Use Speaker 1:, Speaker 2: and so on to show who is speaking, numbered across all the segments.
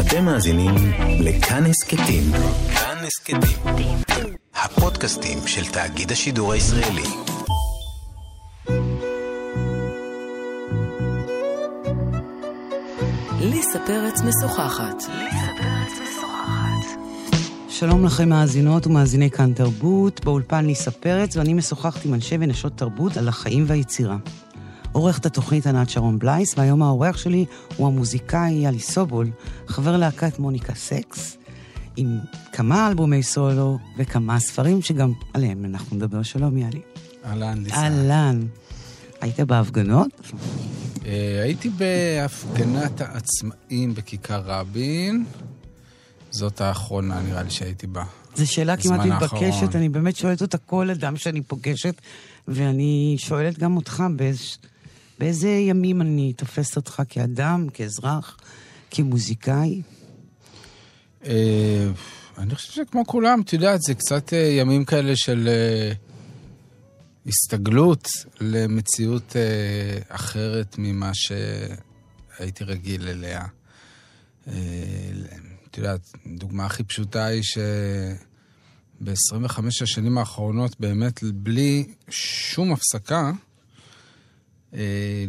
Speaker 1: אתם מאזינים לכאן הסכתים. כאן הסכתים. הפודקאסטים של תאגיד השידור הישראלי.
Speaker 2: ליסה פרץ משוחחת.
Speaker 3: שלום לכם מאזינות ומאזיני כאן תרבות, באולפן ליסה פרץ, ואני משוחחת עם אנשי ונשות תרבות על החיים והיצירה. עורכת התוכנית ענת שרון בלייס, והיום האורח שלי הוא המוזיקאי יאלי סובול, חבר להקת מוניקה סקס, עם כמה אלבומי סולו וכמה ספרים שגם עליהם אנחנו נדבר. שלום יאלי.
Speaker 4: אהלן, ליסה.
Speaker 3: אהלן. היית בהפגנות?
Speaker 4: אה, הייתי בהפגנת העצמאים בכיכר רבין. זאת האחרונה, נראה לי שהייתי בה.
Speaker 3: זו שאלה כמעט מתבקשת. אני באמת שואלת אותה כל אדם שאני פוגשת, ואני שואלת גם אותך באיז, באיזה ימים אני תופסת אותך כאדם, כאזרח, כמוזיקאי.
Speaker 4: אה, אני חושב שכמו כולם, את יודעת, זה קצת אה, ימים כאלה של אה, הסתגלות למציאות אחרת ממה שהייתי רגיל אליה. את יודעת, דוגמה הכי פשוטה היא שב-25 השנים האחרונות, באמת בלי שום הפסקה,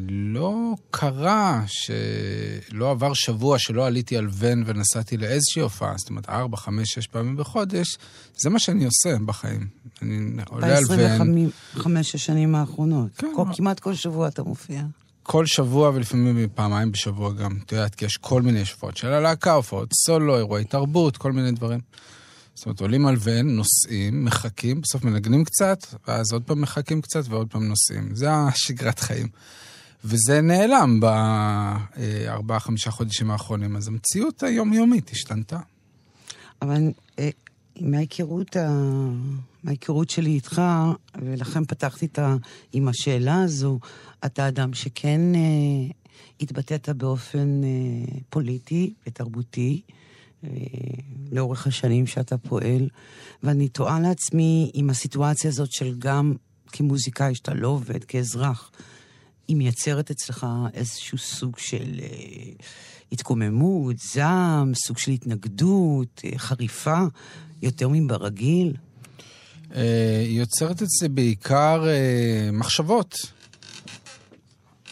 Speaker 4: לא קרה שלא עבר שבוע שלא עליתי על ון ונסעתי לאיזושהי הופעה, זאת אומרת, ארבע, חמש, שש פעמים בחודש, זה מה שאני עושה בחיים. אני עולה על ון
Speaker 3: ב-25 השנים האחרונות.
Speaker 4: כן.
Speaker 3: כל, כמעט כל שבוע אתה מופיע.
Speaker 4: כל שבוע ולפעמים פעמיים בשבוע גם. את יודעת, כי יש כל מיני הופעות של הלהקה, הופעות סולו, אירועי תרבות, כל מיני דברים. זאת אומרת, עולים על ון, נוסעים, מחכים, בסוף מנגנים קצת, ואז עוד פעם מחכים קצת ועוד פעם נוסעים. זה השגרת חיים. וזה נעלם בארבעה, חמישה חודשים האחרונים, אז המציאות היומיומית השתנתה.
Speaker 3: אבל אה, מההיכרות, ה... מההיכרות שלי איתך, ולכן פתחתי את ה... עם השאלה הזו, אתה אדם שכן אה, התבטאת באופן אה, פוליטי ותרבותי אה, לאורך השנים שאתה פועל, ואני תוהה לעצמי אם הסיטואציה הזאת של גם כמוזיקאי שאתה לא עובד, כאזרח, היא מייצרת אצלך איזשהו סוג של אה, התקוממות, זעם, סוג של התנגדות, אה, חריפה, יותר מברגיל.
Speaker 4: אה, היא יוצרת אצלי בעיקר אה, מחשבות.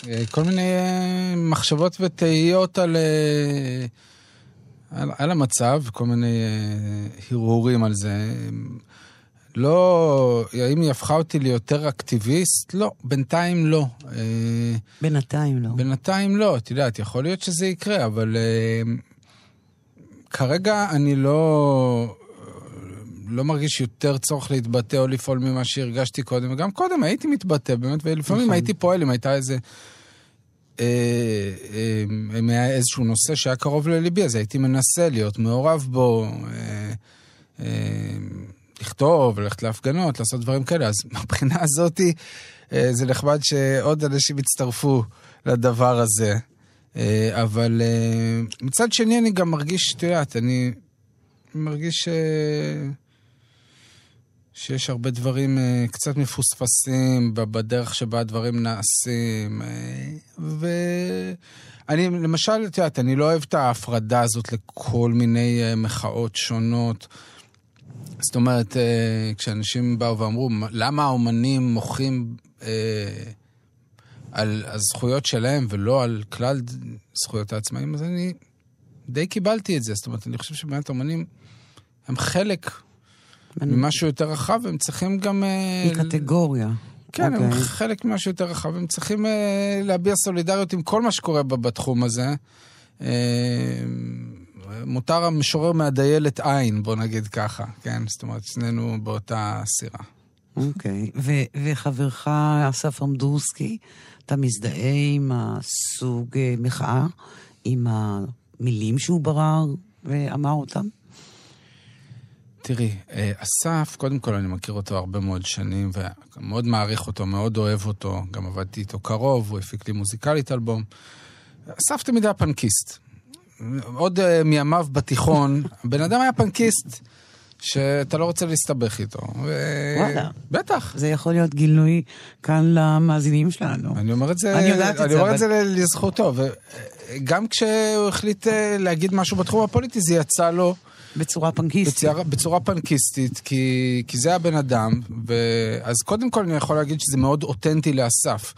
Speaker 4: אה, כל מיני אה, מחשבות ותהיות על, אה, על, על המצב, כל מיני אה, הרהורים על זה. לא, האם היא הפכה אותי ליותר אקטיביסט? לא, בינתיים לא. אה,
Speaker 3: בינתיים לא.
Speaker 4: בינתיים לא, את יודעת, יכול להיות שזה יקרה, אבל uh, כרגע אני לא, לא מרגיש יותר צורך להתבטא או לפעול ממה שהרגשתי קודם, וגם קודם הייתי מתבטא, באמת, ולפעמים
Speaker 3: נכון.
Speaker 4: הייתי פועל אם הייתה איזה... אה, אה, היה איזשהו נושא שהיה קרוב לליבי, אז הייתי מנסה להיות מעורב בו, אה, אה, לכתוב, ללכת להפגנות, לעשות דברים כאלה. אז מהבחינה הזאתי, אה, זה נחמד שעוד אנשים יצטרפו לדבר הזה. אה, אבל אה, מצד שני אני גם מרגיש, את יודעת, אני מרגיש אה, שיש הרבה דברים אה, קצת מפוספסים בדרך שבה הדברים נעשים. אה, ואני, למשל, את יודעת, אני לא אוהב את ההפרדה הזאת לכל מיני אה, מחאות שונות. זאת אומרת, כשאנשים באו ואמרו, למה האומנים מוחים על הזכויות שלהם ולא על כלל זכויות העצמאים, אז אני די קיבלתי את זה. זאת אומרת, אני חושב שבאמת האומנים הם חלק ממשהו יותר רחב, והם צריכים גם... אה,
Speaker 3: מקטגוריה.
Speaker 4: כן, הם
Speaker 3: אוקיי.
Speaker 4: חלק ממשהו יותר רחב, הם צריכים אה, להביע סולידריות עם כל מה שקורה בתחום הזה. אה, מותר המשורר מהדיילת עין, בוא נגיד ככה, כן? זאת אומרת, שנינו באותה סירה.
Speaker 3: אוקיי. ו- וחברך אסף אמדורסקי, אתה מזדהה עם הסוג אה, מחאה, עם המילים שהוא ברר ואמר אותם?
Speaker 4: תראי, אה, אסף, קודם כל אני מכיר אותו הרבה מאוד שנים, ומאוד מעריך אותו, מאוד אוהב אותו, גם עבדתי איתו קרוב, הוא הפיק לי מוזיקלית אלבום. אסף תמיד היה פנקיסט. עוד uh, מימיו בתיכון, הבן אדם היה פנקיסט. שאתה לא רוצה להסתבך איתו. ו-
Speaker 3: וואלה.
Speaker 4: בטח.
Speaker 3: זה יכול להיות גילוי כאן למאזינים שלנו.
Speaker 4: אני אומר את זה,
Speaker 3: אני יודעת את
Speaker 4: אני
Speaker 3: זה,
Speaker 4: אומר
Speaker 3: אבל-
Speaker 4: את זה לזכותו. וגם כשהוא החליט אה, להגיד משהו בתחום הפוליטי, זה יצא לו
Speaker 3: בצורה פנקיסטית.
Speaker 4: בצורה, בצורה פנקיסטית, כי, כי זה הבן אדם. ו... אז קודם כל אני יכול להגיד שזה מאוד אותנטי לאסף.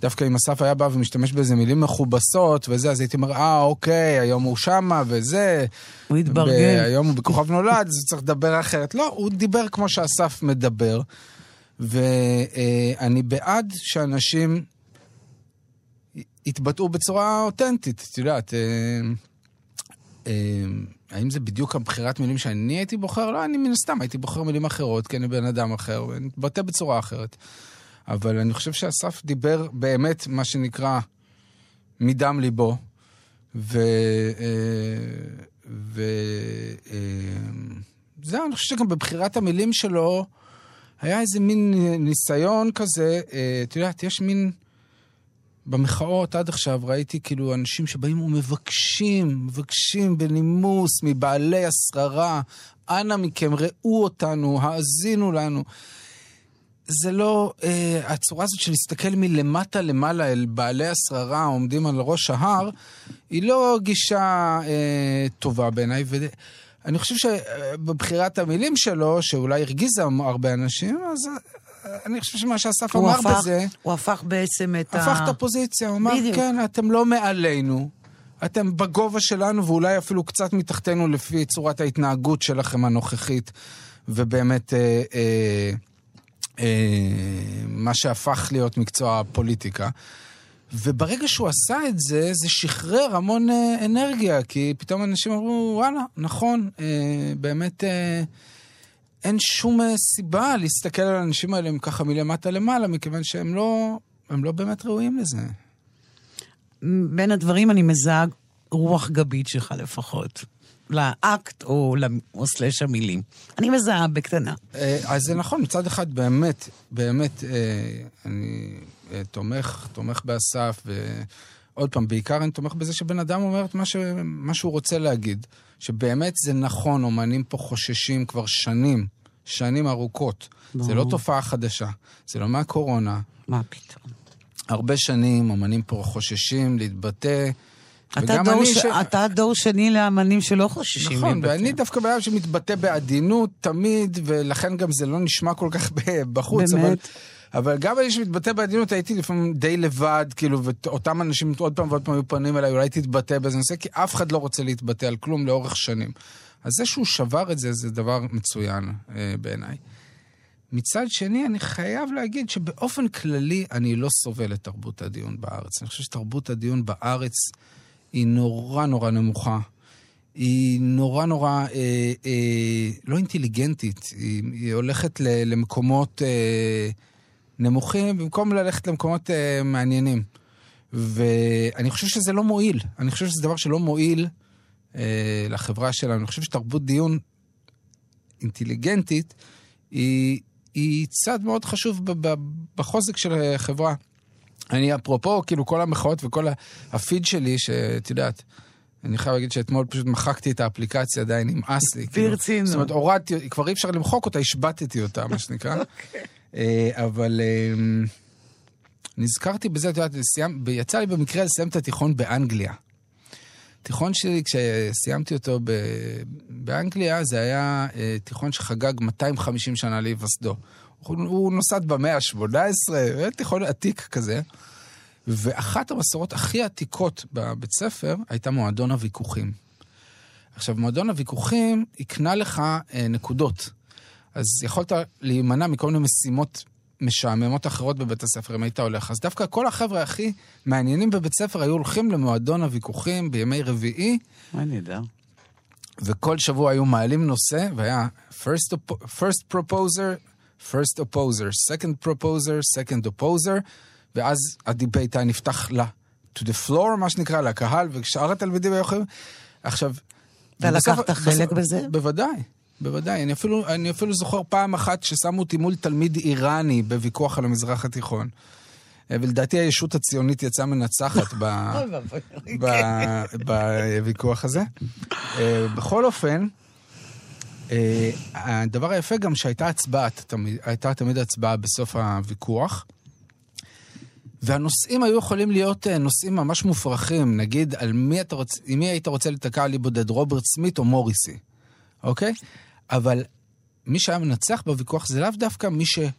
Speaker 4: דווקא אם אסף היה בא ומשתמש באיזה מילים מכובסות וזה, אז הייתי אומר, אה, אוקיי, היום הוא שמה וזה.
Speaker 3: הוא התברגן.
Speaker 4: היום הוא בכוכב נולד, אז הוא צריך לדבר אחרת. לא, הוא דיבר כמו שאסף מדבר. ואני בעד שאנשים יתבטאו בצורה אותנטית, את יודעת. האם זה בדיוק הבחירת מילים שאני הייתי בוחר? לא, אני מן הסתם הייתי בוחר מילים אחרות, כי אני בן אדם אחר, ואני מתבטא בצורה אחרת. אבל אני חושב שאסף דיבר באמת, מה שנקרא, מדם ליבו. ו... אה, ו... אה, זהו, אני חושב שגם בבחירת המילים שלו היה איזה מין ניסיון כזה, אה, את יודעת, יש מין... במחאות עד עכשיו ראיתי כאילו אנשים שבאים ומבקשים, מבקשים בנימוס מבעלי השררה, אנא מכם, ראו אותנו, האזינו לנו. זה לא, אה, הצורה הזאת של להסתכל מלמטה למעלה אל בעלי השררה העומדים על ראש ההר, היא לא גישה אה, טובה בעיניי. ואני חושב שבבחירת המילים שלו, שאולי הרגיזה הרבה אנשים, אז אני חושב שמה שאסף אמר
Speaker 3: הפך-
Speaker 4: בזה...
Speaker 3: הוא הפך בעצם את ה...
Speaker 4: הפך את הפוזיציה, הוא אמר,
Speaker 3: בדיוק.
Speaker 4: כן, אתם לא מעלינו, אתם בגובה שלנו ואולי אפילו קצת מתחתנו לפי צורת ההתנהגות שלכם הנוכחית, ובאמת אה, אה, אה, מה שהפך להיות מקצוע הפוליטיקה. וברגע שהוא עשה את זה, זה שחרר המון אה, אנרגיה, כי פתאום אנשים אמרו, וואלה, נכון, אה, באמת... אה, אין שום אה, סיבה להסתכל על האנשים האלה הם ככה מלמטה למעלה, מכיוון שהם לא, הם לא באמת ראויים לזה.
Speaker 3: בין הדברים אני מזהה רוח גבית שלך לפחות. לאקט או, או סלש המילים. אני מזהה בקטנה.
Speaker 4: אה, אז זה נכון, מצד אחד באמת, באמת, אה, אני תומך, תומך באסף, ועוד פעם, בעיקר אני תומך בזה שבן אדם אומר את מה, ש... מה שהוא רוצה להגיד. שבאמת זה נכון, אומנים פה חוששים כבר שנים, שנים ארוכות. זה לא
Speaker 3: ברור.
Speaker 4: תופעה חדשה, זה לא מהקורונה.
Speaker 3: מה פתאום.
Speaker 4: הרבה שנים אומנים פה חוששים להתבטא.
Speaker 3: אתה דור, ש...
Speaker 4: ש-
Speaker 3: אתה דור שני לאמנים שלא חוששים
Speaker 4: נכון,
Speaker 3: להתבטא.
Speaker 4: ואני דווקא בן אדם שמתבטא בעדינות תמיד, ולכן גם זה לא נשמע כל כך בחוץ.
Speaker 3: באמת?
Speaker 4: אבל, אבל גם אני שמתבטא בעדינות הייתי לפעמים די לבד, כאילו, ואותם אנשים עוד פעם ועוד פעם היו פונים אליי, אולי תתבטא באיזה נושא, כי אף אחד לא רוצה להתבטא על כלום לאורך שנים. אז זה שהוא שבר את זה, זה דבר מצוין אה, בעיניי. מצד שני, אני חייב להגיד שבאופן כללי אני לא סובל את תרבות הדיון בארץ. אני חושב שתרבות הדיון בארץ היא נורא נורא נמוכה. היא נורא נורא אה, אה, לא אינטליגנטית, היא, היא הולכת ל, למקומות אה, נמוכים במקום ללכת למקומות אה, מעניינים. ואני חושב שזה לא מועיל. אני חושב שזה דבר שלא מועיל אה, לחברה שלנו. אני חושב שתרבות דיון אינטליגנטית היא, היא צד מאוד חשוב ב- ב- בחוזק של החברה. אני אפרופו, כאילו כל המחאות וכל הפיד שלי, שאת יודעת, אני חייב להגיד שאתמול פשוט מחקתי את האפליקציה, די נמאס לי. כאילו.
Speaker 3: ברצינות.
Speaker 4: זאת אומרת, הורדתי, כבר אי אפשר למחוק אותה, השבתתי אותה, מה שנקרא. אה, אבל אה, נזכרתי בזה, את יודעת, יצא לי במקרה לסיים את התיכון באנגליה. תיכון שלי, כשסיימתי אותו ב- באנגליה, זה היה אה, תיכון שחגג 250 שנה להיווסדו. הוא, הוא נוסד במאה ה-18, תיכון עתיק כזה. ואחת המסורות הכי עתיקות בבית ספר הייתה מועדון הוויכוחים. עכשיו, מועדון הוויכוחים הקנה לך אה, נקודות. אז יכולת להימנע מכל מיני משימות משעממות אחרות בבית הספר אם היית הולך. אז דווקא כל החבר'ה הכי מעניינים בבית ספר היו הולכים למועדון הוויכוחים בימי רביעי,
Speaker 3: מה נהדר.
Speaker 4: וכל שבוע היו מעלים נושא, והיה first, first proposer, first opposer, second proposer, second opposer, ואז ה debate היה נפתח ל... to the floor, מה שנקרא, לקהל, ושאר התלמידים היו יכולים... עכשיו...
Speaker 3: אתה לקחת חלק
Speaker 4: בסוף-
Speaker 3: בזה?
Speaker 4: בוודאי, בוודאי. אני אפילו, אני אפילו זוכר פעם אחת ששמו אותי מול תלמיד איראני בוויכוח על המזרח התיכון. אה, ולדעתי הישות הציונית יצאה מנצחת. ב- בוויכוח הזה. אה, בכל אופן, אה, הדבר היפה גם שהייתה הצבעה, הייתה תמיד הצבעה בסוף הוויכוח. והנושאים היו יכולים להיות נושאים ממש מופרכים, נגיד על מי אתה רוצה, עם מי היית רוצה לתקע לי בודד, רוברט סמית או מוריסי, אוקיי? אבל מי שהיה מנצח בוויכוח זה לאו דווקא מי שהיו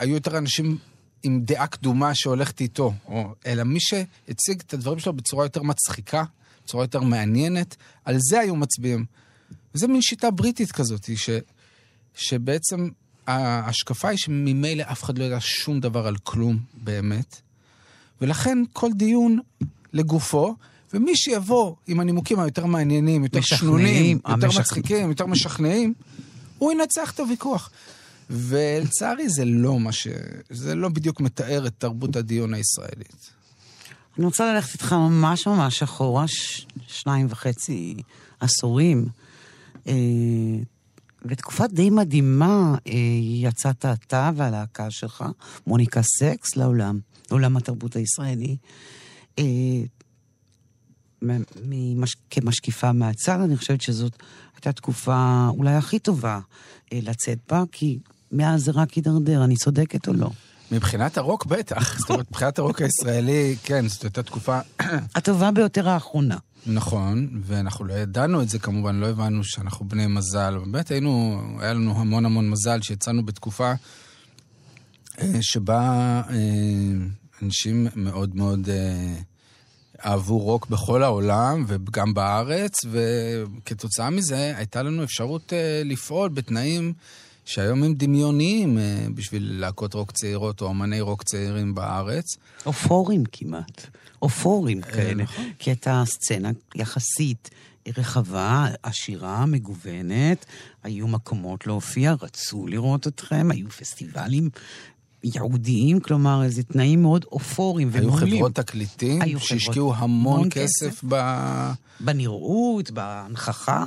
Speaker 4: אה, יותר אנשים עם דעה קדומה שהולכת איתו, או, אלא מי שהציג את הדברים שלו בצורה יותר מצחיקה, בצורה יותר מעניינת, על זה היו מצביעים. וזה מין שיטה בריטית כזאת, ש, שבעצם ההשקפה היא שממילא אף אחד לא יודע שום דבר על כלום באמת, ולכן כל דיון לגופו, ומי שיבוא עם הנימוקים היותר מעניינים, יותר שנונים, יותר המשכ... מצחיקים, יותר משכנעים, הוא ינצח את הוויכוח. ולצערי זה לא מה ש... זה לא בדיוק מתאר את תרבות הדיון הישראלית.
Speaker 3: אני רוצה ללכת איתך ממש ממש אחורה, ש... שניים וחצי עשורים. אה, בתקופה די מדהימה אה, יצאת אתה והלהקה שלך, מוניקה סקס, לעולם, לעולם התרבות הישראלי. אה, ממש, כמשקיפה מהצד, אני חושבת שזאת הייתה תקופה אולי הכי טובה אה, לצאת בה, כי מאז זה רק הידרדר, אני צודקת או לא?
Speaker 4: מבחינת הרוק בטח, זאת אומרת, מבחינת הרוק הישראלי, כן, זאת הייתה תקופה...
Speaker 3: הטובה ביותר האחרונה.
Speaker 4: נכון, ואנחנו לא ידענו את זה כמובן, לא הבנו שאנחנו בני מזל. באמת היינו, היה לנו המון המון מזל שיצאנו בתקופה אה, שבה אה, אנשים מאוד מאוד אהבו רוק בכל העולם וגם בארץ, וכתוצאה מזה הייתה לנו אפשרות לפעול בתנאים שהיום הם דמיוניים בשביל להקות רוק צעירות או אמני רוק צעירים בארץ.
Speaker 3: או פורים כמעט. או פורים אה, כאלה. נכון. כי הייתה סצנה יחסית רחבה, עשירה, מגוונת, היו מקומות להופיע, רצו לראות אתכם, היו פסטיבלים ייעודיים, כלומר, איזה תנאים מאוד אופוריים
Speaker 4: ומעולים. היו חברות תקליטים שהשקיעו המון כסף, כסף ב...
Speaker 3: בנראות, בהנכחה,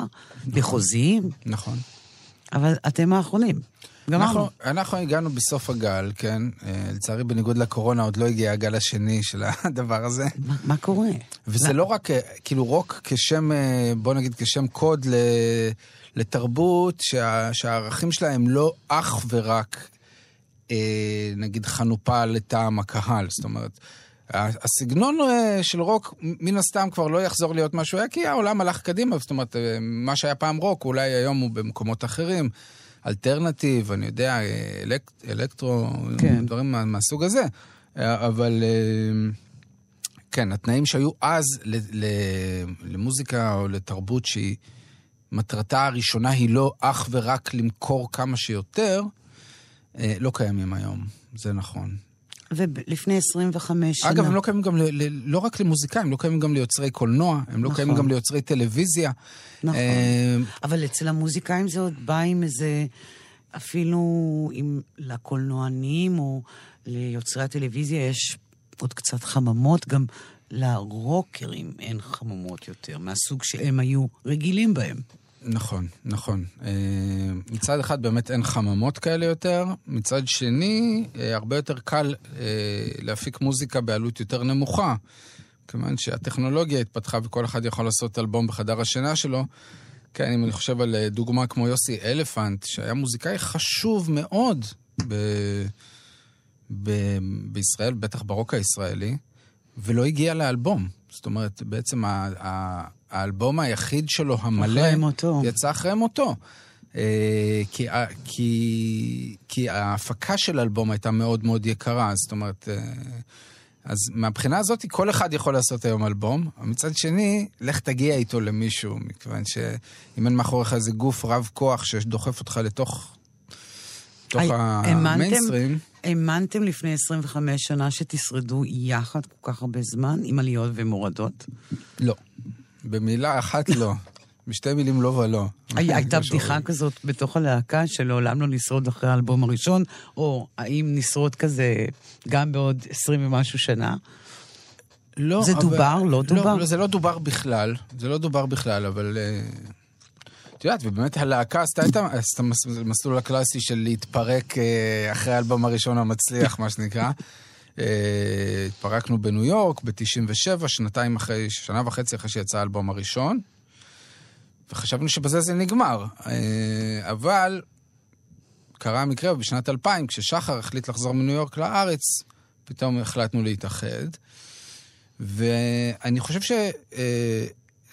Speaker 3: בחוזים.
Speaker 4: נכון.
Speaker 3: אבל אתם האחרונים.
Speaker 4: אנחנו, אנחנו הגענו בסוף הגל, כן? אה, לצערי, בניגוד לקורונה, עוד לא הגיע הגל השני של הדבר הזה.
Speaker 3: מה, מה קורה?
Speaker 4: וזה לא. לא רק, אה, כאילו, רוק כשם, אה, בוא נגיד, כשם קוד ל, לתרבות, שה, שהערכים שלה הם לא אך ורק, נגיד, חנופה לטעם הקהל. זאת אומרת, הסגנון של רוק, מן הסתם כבר לא יחזור להיות מה שהוא היה, כי העולם הלך קדימה. זאת אומרת, מה שהיה פעם רוק, אולי היום הוא במקומות אחרים. alternative, אני יודע, אלק, אלקטרו, כן. דברים מה, מהסוג הזה. אבל אה, כן, התנאים שהיו אז ל, ל, למוזיקה או לתרבות שהיא, מטרתה הראשונה היא לא אך ורק למכור כמה שיותר, אה, לא קיימים היום, זה נכון.
Speaker 3: ולפני 25 שנה...
Speaker 4: אגב, הם לא קיימים גם, ל, ל, לא רק למוזיקאים, הם לא קיימים גם ליוצרי קולנוע, הם לא נכון. קיימים גם ליוצרי טלוויזיה.
Speaker 3: נכון. אה... אבל אצל המוזיקאים זה עוד בא עם איזה... אפילו אם לקולנוענים או ליוצרי הטלוויזיה יש עוד קצת חממות, גם לרוקרים אין חממות יותר, מהסוג שהם היו רגילים בהם.
Speaker 4: נכון, נכון. אה, מצד אחד באמת אין חממות כאלה יותר, מצד שני, אה, הרבה יותר קל אה, להפיק מוזיקה בעלות יותר נמוכה. כיוון שהטכנולוגיה התפתחה וכל אחד יכול לעשות אלבום בחדר השינה שלו. כן, אם אני חושב על דוגמה כמו יוסי אלפנט, שהיה מוזיקאי חשוב מאוד ב... ב... בישראל, בטח ברוק הישראלי, ולא הגיע לאלבום. זאת אומרת, בעצם ה... האלבום היחיד שלו, המלא, אחרי מותו. יצא אחרי מותו. אה, כי, כי, כי ההפקה של האלבום הייתה מאוד מאוד יקרה, זאת אומרת... אה, אז מהבחינה הזאת, כל אחד יכול לעשות היום אלבום. מצד שני, לך תגיע איתו למישהו, מכיוון שאם אין מאחוריך איזה גוף רב כוח שדוחף אותך לתוך, לתוך המיינסטרים...
Speaker 3: האמנתם לפני 25 שנה שתשרדו יחד כל כך הרבה זמן, עם עליות ומורדות?
Speaker 4: לא. במילה אחת לא. בשתי מילים לא ולא.
Speaker 3: הייתה בדיחה כזאת בתוך הלהקה שלעולם לא נשרוד אחרי האלבום הראשון, או האם נשרוד כזה גם בעוד עשרים ומשהו שנה? לא, זה אבל... דובר? לא, לא דובר?
Speaker 4: לא, זה לא דובר בכלל. זה לא דובר בכלל, אבל... אה, את יודעת, ובאמת הלהקה עשתה את המסלול הקלאסי של להתפרק אה, אחרי האלבום הראשון המצליח, מה שנקרא. אה, התפרקנו בניו יורק ב-97, שנתיים אחרי, שנה וחצי אחרי שיצא האלבום הראשון. וחשבנו שבזה זה נגמר. אה, אבל קרה המקרה בשנת 2000, כששחר החליט לחזור מניו יורק לארץ, פתאום החלטנו להתאחד. ואני חושב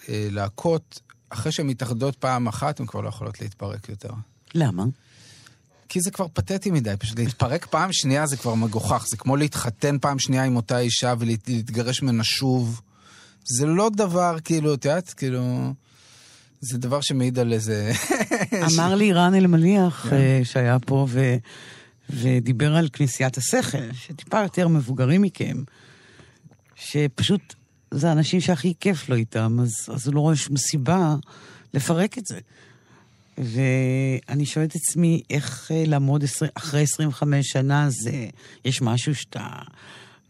Speaker 4: שלהקות, אחרי שהן מתאחדות פעם אחת, הן כבר לא יכולות להתפרק יותר.
Speaker 3: למה?
Speaker 4: כי זה כבר פתטי מדי, פשוט להתפרק פעם שנייה זה כבר מגוחך. זה כמו להתחתן פעם שנייה עם אותה אישה ולהתגרש ממנה שוב. זה לא דבר, כאילו, את יודעת, כאילו... זה דבר שמעיד על איזה...
Speaker 3: אמר לי רן אלמליח, אה, שהיה פה, ו... ודיבר על כנסיית השכל, שטיפה יותר מבוגרים מכם, שפשוט זה האנשים שהכי כיף לו איתם, אז, אז הוא לא רואה שום סיבה לפרק את זה. ואני שואלת את עצמי, איך אה, לעמוד עשרי, אחרי 25 שנה, זה, יש משהו שאתה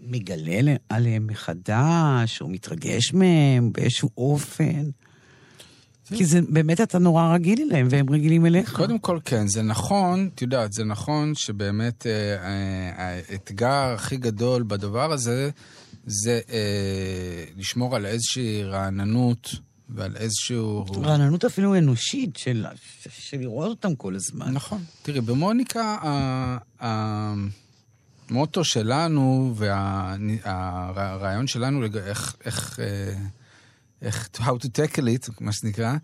Speaker 3: מגלה עליהם מחדש, או מתרגש מהם באיזשהו אופן? כי זה באמת אתה נורא רגיל אליהם, והם רגילים אליך.
Speaker 4: קודם כל, כן, זה נכון, את יודעת, זה נכון שבאמת אה, אה, האתגר הכי גדול בדבר הזה, זה אה, לשמור על איזושהי רעננות ועל איזשהו...
Speaker 3: רעננות אפילו אנושית, של, של לראות אותם כל הזמן.
Speaker 4: נכון. תראי, במוניקה, המוטו שלנו והרעיון שלנו, איך... איך אה, איך, how to tackle it, מה שנקרא,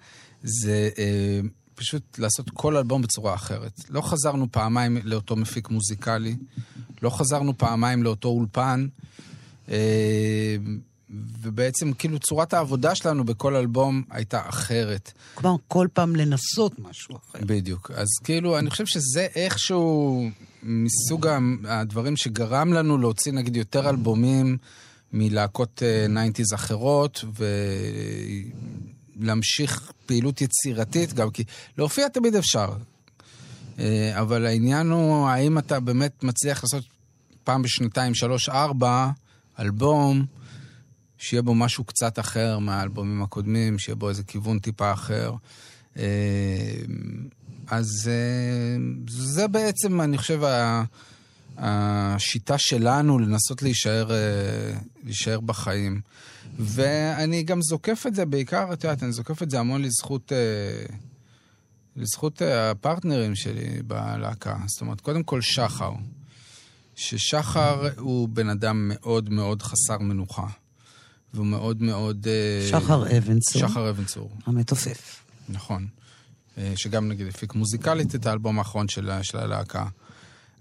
Speaker 4: זה אה, פשוט לעשות כל אלבום בצורה אחרת. לא חזרנו פעמיים לאותו מפיק מוזיקלי, לא חזרנו פעמיים לאותו אולפן, אה, ובעצם כאילו צורת העבודה שלנו בכל אלבום הייתה אחרת.
Speaker 3: כלומר, כל פעם לנסות משהו אחר.
Speaker 4: בדיוק. אז כאילו, אני חושב שזה איכשהו מסוג הדברים שגרם לנו להוציא נגיד יותר אלבומים. מלהקות 90's אה, אחרות, ולהמשיך פעילות יצירתית גם, כי להופיע תמיד אפשר. אה, אבל העניין הוא, האם אתה באמת מצליח לעשות פעם בשנתיים, שלוש, ארבע, אלבום, שיהיה בו משהו קצת אחר מהאלבומים הקודמים, שיהיה בו איזה כיוון טיפה אחר. אה, אז זה בעצם, אני חושב, השיטה שלנו לנסות להישאר, אה, להישאר בחיים. ואני גם זוקף את זה בעיקר, את יודעת, אני זוקף את זה המון לזכות, אה, לזכות אה, הפרטנרים שלי בלהקה. זאת אומרת, קודם כל שחר. ששחר הוא בן אדם מאוד מאוד חסר מנוחה. והוא מאוד מאוד...
Speaker 3: שחר אבן-צור.
Speaker 4: שחר אבן-צור.
Speaker 3: המתופף.
Speaker 4: נכון. שגם נגיד הפיק מוזיקלית את האלבום האחרון של, של הלהקה.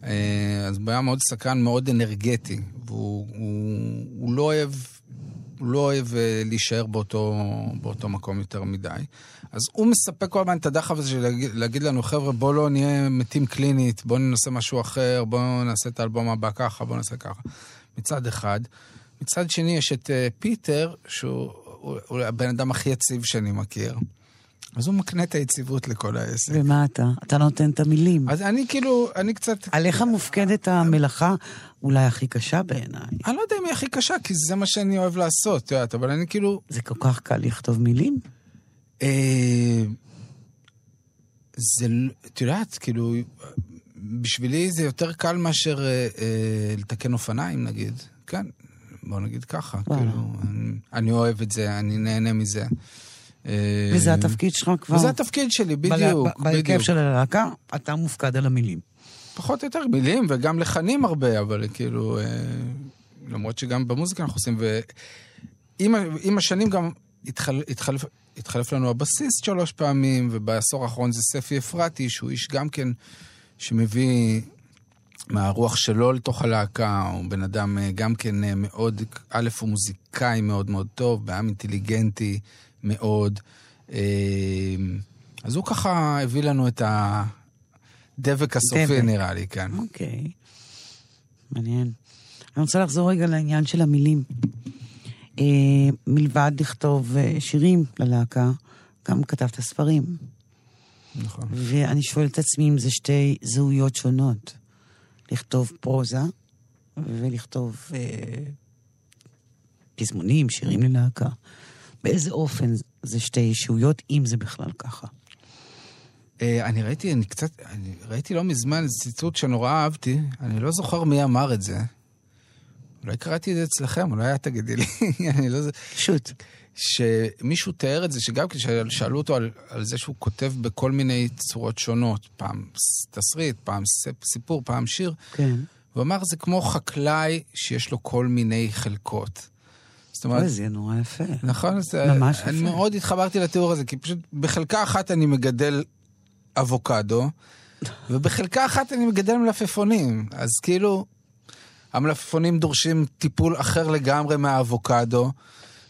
Speaker 4: אה, אז הוא היה מאוד סקרן, מאוד אנרגטי, והוא הוא, הוא לא אוהב... הוא לא אוהב אה, להישאר באותו, באותו מקום יותר מדי. אז הוא מספק כל הזמן את הדחף הזה של להגיד, להגיד לנו, חבר'ה, בואו לא נהיה מתים קלינית, בואו ננסה משהו אחר, בואו נעשה את האלבום הבא ככה, בואו נעשה ככה. מצד אחד. מצד שני, יש את uh, פיטר, שהוא הבן אדם הכי יציב שאני מכיר. אז הוא מקנה את היציבות לכל העסק.
Speaker 3: ומה אתה? אתה נותן את המילים.
Speaker 4: אז אני כאילו, אני קצת...
Speaker 3: עליך מופקדת המלאכה אולי הכי קשה בעיניי.
Speaker 4: אני לא יודע אם היא הכי קשה, כי זה מה שאני אוהב לעשות, את יודעת, אבל אני כאילו...
Speaker 3: זה כל כך קל לכתוב מילים?
Speaker 4: אה, זה, את יודעת, כאילו, בשבילי זה יותר קל מאשר אה, אה, לתקן אופניים, נגיד. כן, בוא נגיד ככה. כאילו, אני, אני אוהב את זה, אני נהנה מזה.
Speaker 3: וזה אה, התפקיד שלך כבר?
Speaker 4: וזה התפקיד שלי, בדיוק.
Speaker 3: בהרכב של הלהקה, אתה מופקד על המילים.
Speaker 4: פחות או יותר מילים, וגם לחנים הרבה, אבל כאילו, אה, למרות שגם במוזיקה אנחנו עושים, ועם השנים גם התחל, התחלף, התחלף לנו הבסיס שלוש פעמים, ובעשור האחרון זה ספי אפרתי, שהוא איש גם כן שמביא מהרוח שלו לתוך הלהקה, הוא בן אדם אה, גם כן מאוד, א', הוא מוזיקאי מאוד מאוד טוב, בעם אינטליגנטי. מאוד. אה, אז הוא ככה הביא לנו את הדבק הסופי, דבק. נראה לי, כן.
Speaker 3: אוקיי, מעניין. אני רוצה לחזור רגע לעניין של המילים. אה, מלבד לכתוב אה, שירים ללהקה, גם כתבת ספרים.
Speaker 4: נכון.
Speaker 3: ואני שואלת את עצמי אם זה שתי זהויות שונות. לכתוב פרוזה ולכתוב אה, פזמונים, שירים ללהקה. באיזה אופן זה שתי ישויות, אם זה בכלל ככה?
Speaker 4: אה, אני ראיתי, אני קצת, אני ראיתי לא מזמן איזה ציטוט שנורא אהבתי, אני לא זוכר מי אמר את זה, אולי קראתי את זה אצלכם, אולי את תגידי לי, אני לא...
Speaker 3: שוט.
Speaker 4: שמישהו תיאר את זה, שגם כששאלו אותו על, על זה שהוא כותב בכל מיני צורות שונות, פעם תסריט, פעם סיפור, פעם שיר,
Speaker 3: כן.
Speaker 4: הוא אמר, זה כמו חקלאי שיש לו כל מיני חלקות.
Speaker 3: זאת אומרת... אוי, זה נורא יפה.
Speaker 4: נכון?
Speaker 3: זה, ממש יפה.
Speaker 4: אני מאוד התחברתי לתיאור הזה, כי פשוט בחלקה אחת אני מגדל אבוקדו, ובחלקה אחת אני מגדל מלפפונים. אז כאילו, המלפפונים דורשים טיפול אחר לגמרי מהאבוקדו.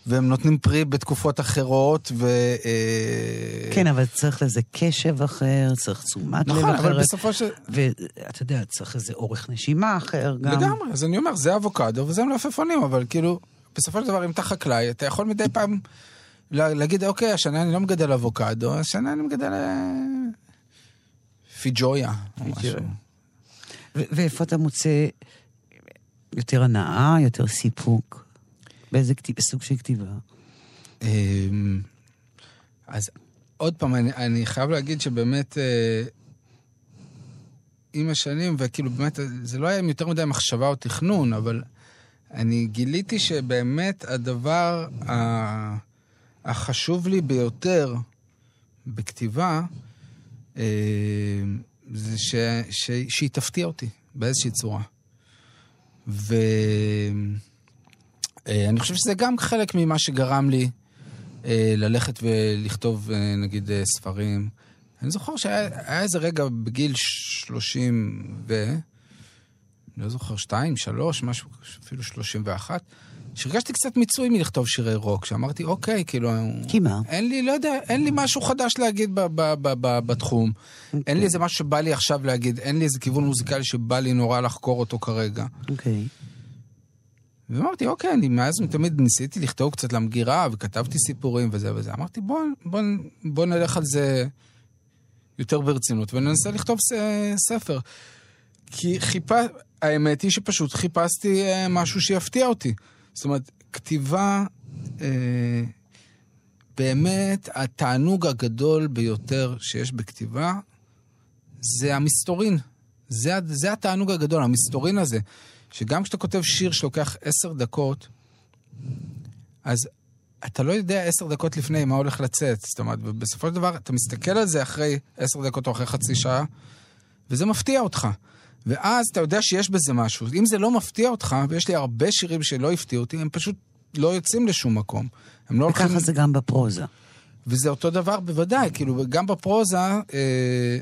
Speaker 4: והם נותנים פרי בתקופות אחרות, ו... אה,
Speaker 3: כן, אבל צריך לזה קשב אחר, צריך תשומת
Speaker 4: לב
Speaker 3: אחרת.
Speaker 4: נכון, אבל בסופו של...
Speaker 3: ואתה יודע, צריך איזה אורך נשימה אחר גם.
Speaker 4: לגמרי, אז אני אומר, זה אבוקדו וזה מלפפונים, אבל כאילו, בסופו של דבר, אם אתה חקלאי, אתה יכול מדי פעם להגיד, אוקיי, השנה אני לא מגדל אבוקדו, השנה אני מגדל אה, פיג'ויה או משהו.
Speaker 3: ואיפה אתה מוצא יותר הנאה, יותר סיפוק? באיזה כתיב, סוג של כתיבה?
Speaker 4: אמ, אז עוד פעם, אני, אני חייב להגיד שבאמת, אה, עם השנים, וכאילו באמת, זה לא היה עם יותר מדי מחשבה או תכנון, אבל אני גיליתי שבאמת הדבר החשוב לי ביותר בכתיבה, אה, זה ש, ש, שהיא תפתיע אותי באיזושהי צורה. ו... אה, אני חושב שזה גם חלק ממה שגרם לי אה, ללכת ולכתוב, אה, נגיד, ספרים. אני זוכר שהיה איזה רגע בגיל 30 ו... לא זוכר, שתיים, שלוש, משהו, אפילו 31, שהרגשתי קצת מיצוי מלכתוב שירי רוק, שאמרתי, אוקיי, כאילו...
Speaker 3: כי מה?
Speaker 4: אין לי, לא יודע, אין לי משהו חדש להגיד ב- ב- ב- ב- בתחום. Okay. אין לי איזה משהו שבא לי עכשיו להגיד, אין לי איזה כיוון מוזיקלי שבא לי נורא לחקור אותו כרגע.
Speaker 3: אוקיי. Okay.
Speaker 4: ואמרתי, אוקיי, אני מאז תמיד ניסיתי לכתוב קצת למגירה, וכתבתי סיפורים וזה וזה. אמרתי, בוא, בוא, בוא נלך על זה יותר ברצינות, וננסה לכתוב ספר. כי חיפה, האמת היא שפשוט חיפשתי אה, משהו שיפתיע אותי. זאת אומרת, כתיבה, אה, באמת, התענוג הגדול ביותר שיש בכתיבה זה המסתורין. זה, זה התענוג הגדול, המסתורין הזה. שגם כשאתה כותב שיר שלוקח עשר דקות, אז אתה לא יודע עשר דקות לפני מה הולך לצאת. זאת אומרת, בסופו של דבר, אתה מסתכל על זה אחרי עשר דקות או אחרי חצי שעה, וזה מפתיע אותך. ואז אתה יודע שיש בזה משהו. אם זה לא מפתיע אותך, ויש לי הרבה שירים שלא הפתיעו אותי, הם פשוט לא יוצאים לשום מקום. הם לא
Speaker 3: וככה הולכים... זה גם בפרוזה.
Speaker 4: וזה אותו דבר בוודאי, כאילו, גם בפרוזה, אה,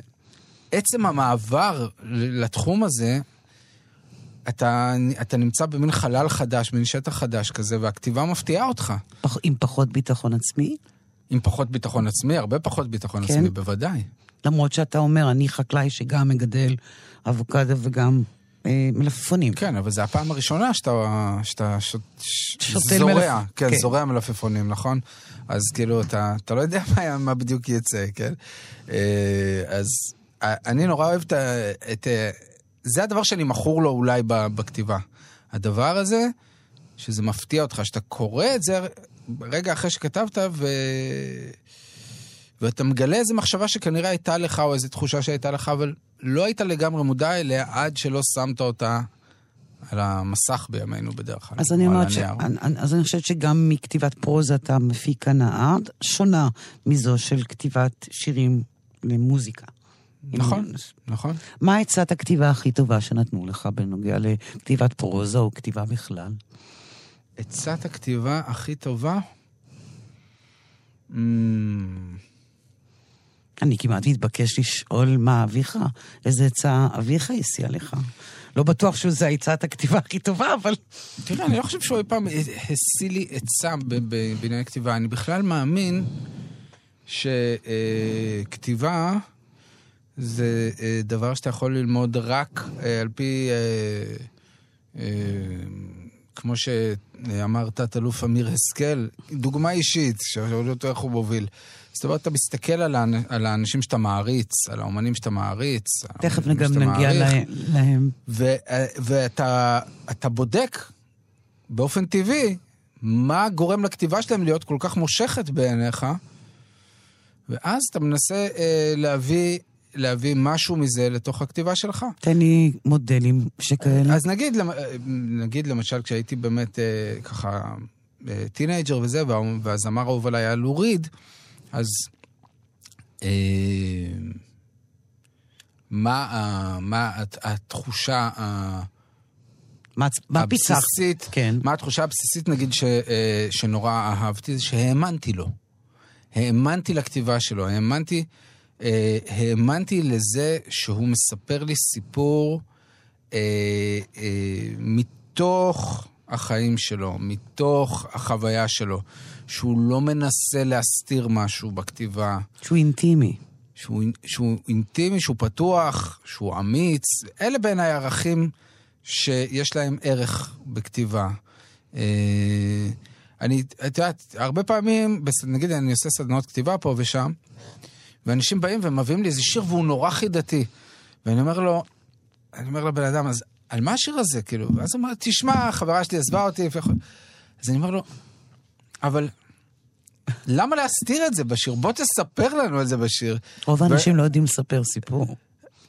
Speaker 4: עצם המעבר לתחום הזה, אתה, אתה נמצא במין חלל חדש, מין שטח חדש כזה, והכתיבה מפתיעה אותך.
Speaker 3: פח, עם פחות ביטחון עצמי?
Speaker 4: עם פחות ביטחון עצמי, הרבה פחות ביטחון כן. עצמי, בוודאי.
Speaker 3: למרות שאתה אומר, אני חקלאי שגם מגדל אבוקדו וגם אה, מלפפונים.
Speaker 4: כן, אבל זו הפעם הראשונה שאתה, שאתה ש, זורע, מלפ... כן, כן, זורע מלפפונים, נכון? אז כאילו, אתה, אתה לא יודע מה, מה בדיוק יצא, כן? אה, אז אה, אני נורא אוהב את, את, זה הדבר שאני מכור לו אולי בכתיבה. הדבר הזה, שזה מפתיע אותך, שאתה קורא את זה רגע אחרי שכתבת, ו... ואתה מגלה איזו מחשבה שכנראה הייתה לך, או איזו תחושה שהייתה לך, אבל לא היית לגמרי מודע אליה עד שלא שמת אותה על המסך בימינו בדרך כלל.
Speaker 3: אז אני אומרת ש... אז אני חושבת שגם מכתיבת פרוזה אתה מפיק הנאה שונה מזו של כתיבת שירים למוזיקה.
Speaker 4: נכון, נכון.
Speaker 3: מה עצת הכתיבה הכי טובה שנתנו לך בנוגע לכתיבת פרוזה או כתיבה בכלל?
Speaker 4: עצת הכתיבה הכי טובה? Mm.
Speaker 3: אני כמעט מתבקש לשאול מה אביך, איזה עצה אביך הסיע לך. לא בטוח שזו עצת הכתיבה הכי טובה, אבל...
Speaker 4: תראה, אני לא חושב שהוא אי פעם השיא לי עצה בענייני כתיבה. אני בכלל מאמין שכתיבה... זה אה, דבר שאתה יכול ללמוד רק אה, על פי, אה, כמו שאמר תת-אלוף אמיר השכל, דוגמה אישית, שואל אותו איך הוא מוביל. זאת אומרת, אתה מסתכל על, על האנשים שאתה מעריץ, על האומנים שאתה מעריץ.
Speaker 3: תכף גם נגיע להם.
Speaker 4: ו, ואתה בודק באופן טבעי מה גורם לכתיבה שלהם להיות כל כך מושכת בעיניך, ואז אתה מנסה אה, להביא להביא משהו מזה לתוך הכתיבה שלך.
Speaker 3: תן לי מודלים שכאלה.
Speaker 4: אז נגיד, נגיד למשל, כשהייתי באמת אה, ככה אה, teenager וזה, וה- והזמר האהוב עליי היה לו ריד, אז אה, מה, מה הת- התחושה
Speaker 3: מה פיצחת?
Speaker 4: הבסיסית,
Speaker 3: כן.
Speaker 4: מה התחושה הבסיסית, נגיד, ש, שנורא אהבתי, זה שהאמנתי לו. האמנתי לכתיבה שלו, האמנתי, אה, האמנתי לזה שהוא מספר לי סיפור אה, אה, מתוך החיים שלו, מתוך החוויה שלו, שהוא לא מנסה להסתיר משהו בכתיבה,
Speaker 3: שהוא אינטימי.
Speaker 4: שהוא, שהוא אינטימי, שהוא פתוח, שהוא אמיץ. אלה בעיניי ערכים שיש להם ערך בכתיבה. אה, אני, את יודעת, הרבה פעמים, נגיד אני עושה סדנאות כתיבה פה ושם, ואנשים באים ומביאים לי איזה שיר והוא נורא חידתי. ואני אומר לו, אני אומר לבן אדם, אז על מה השיר הזה? כאילו, ואז הוא אומר, תשמע, החברה שלי עזבה אותי. ויכול... אז אני אומר לו, אבל למה להסתיר את זה בשיר? בוא תספר לנו על זה בשיר.
Speaker 3: רוב
Speaker 4: ו-
Speaker 3: האנשים לא יודעים לספר סיפור.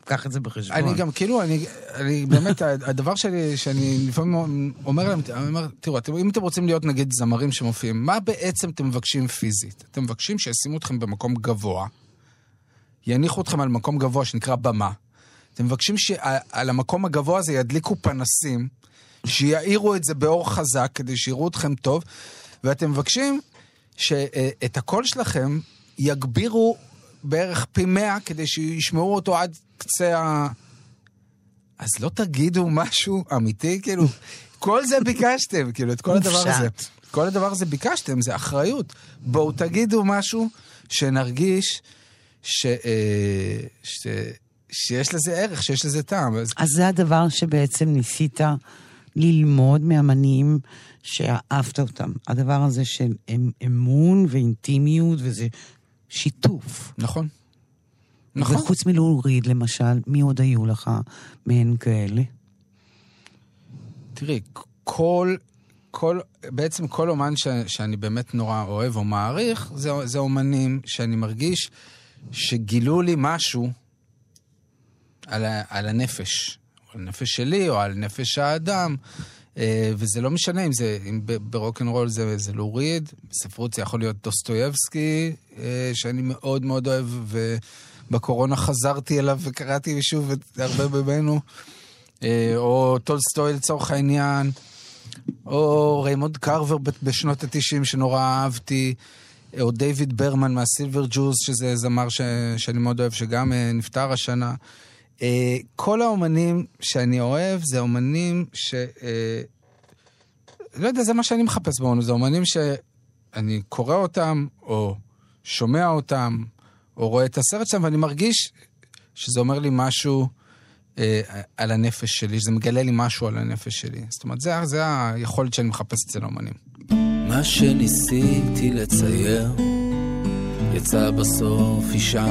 Speaker 3: קח את זה בחשבון.
Speaker 4: אני גם כאילו, אני, אני באמת, הדבר שאני, שאני לפעמים אומר להם, אני אומר, תראו, אתם, אם אתם רוצים להיות נגיד זמרים שמופיעים, מה בעצם אתם מבקשים פיזית? אתם מבקשים שישימו אתכם במקום גבוה, יניחו אתכם על מקום גבוה שנקרא במה. אתם מבקשים שעל המקום הגבוה הזה ידליקו פנסים, שיעירו את זה באור חזק כדי שיראו אתכם טוב, ואתם מבקשים שאת הקול שלכם יגבירו בערך פי מאה כדי שישמעו אותו עד קצה ה... אז לא תגידו משהו אמיתי, כאילו, כל זה ביקשתם, כאילו, את כל הדבר. הזה. כל הדבר הזה ביקשתם, זה אחריות. בואו תגידו משהו שנרגיש ש, אה, ש, שיש לזה ערך, שיש לזה טעם.
Speaker 3: אז זה הדבר שבעצם ניסית ללמוד מאמנים שאהבת אותם. הדבר הזה של אמ- אמון ואינטימיות וזה שיתוף.
Speaker 4: נכון. נכון.
Speaker 3: וחוץ מלהוריד, למשל, מי עוד היו לך מהן כאלה?
Speaker 4: תראי, כל, כל, בעצם כל אומן ש, שאני באמת נורא אוהב או מעריך, זה, זה אומנים שאני מרגיש שגילו לי משהו על, ה, על הנפש. על הנפש שלי או על נפש האדם. אה, וזה לא משנה אם זה, אם ברוקנרול זה, זה לוריד, בספרות זה יכול להיות דוסטויבסקי, אה, שאני מאוד מאוד אוהב, ובקורונה חזרתי אליו וקראתי שוב את הרבה ממנו, אה, או טולסטוי לצורך העניין, או ריימונד קרבר בשנות התשעים שנורא אהבתי, או דיוויד ברמן מה Silver Jews, שזה זמר ש, שאני מאוד אוהב, שגם אה, נפטר השנה. אה, כל האומנים שאני אוהב זה אומנים ש... אה, לא יודע, זה מה שאני מחפש באומנות, זה אומנים שאני קורא אותם, או שומע אותם, או רואה את הסרט שלהם, ואני מרגיש שזה אומר לי משהו על הנפש שלי, שזה מגלה לי משהו על הנפש שלי. זאת אומרת, זה, זה היכולת שאני מחפש אצל האומנים.
Speaker 5: מה שניסיתי לצייר יצא בסוף אישה.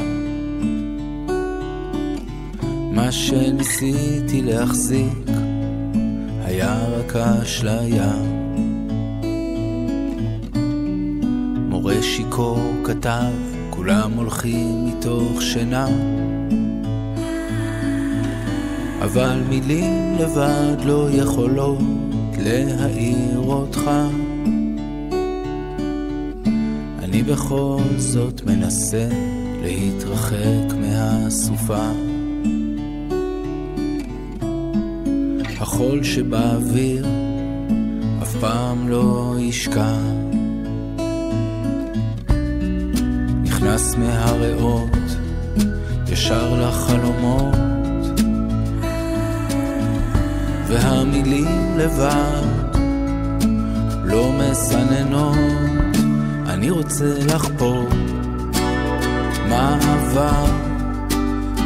Speaker 5: מה שניסיתי להחזיק היה רק אשליה. מורה שיכור כתב, כולם הולכים מתוך שינה. אבל מילים לבד לא יכולות להעיר אותך. אני בכל זאת מנסה להתרחק מהסופה. החול שבאוויר אף פעם לא ישקע. נכנס מהריאות ישר לחלומות, והמילים לבד לא מסננות. אני רוצה לחפור מה עבר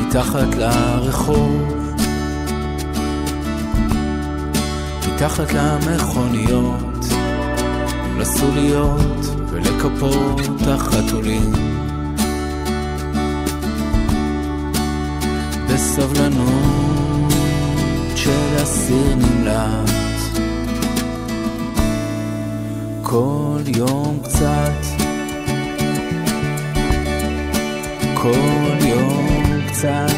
Speaker 5: מתחת לרחוב, מתחת למכוניות, לסוליות ולכפות החתולים. בסבלנות של אסיר נמלט, כל יום קצת, כל יום קצת.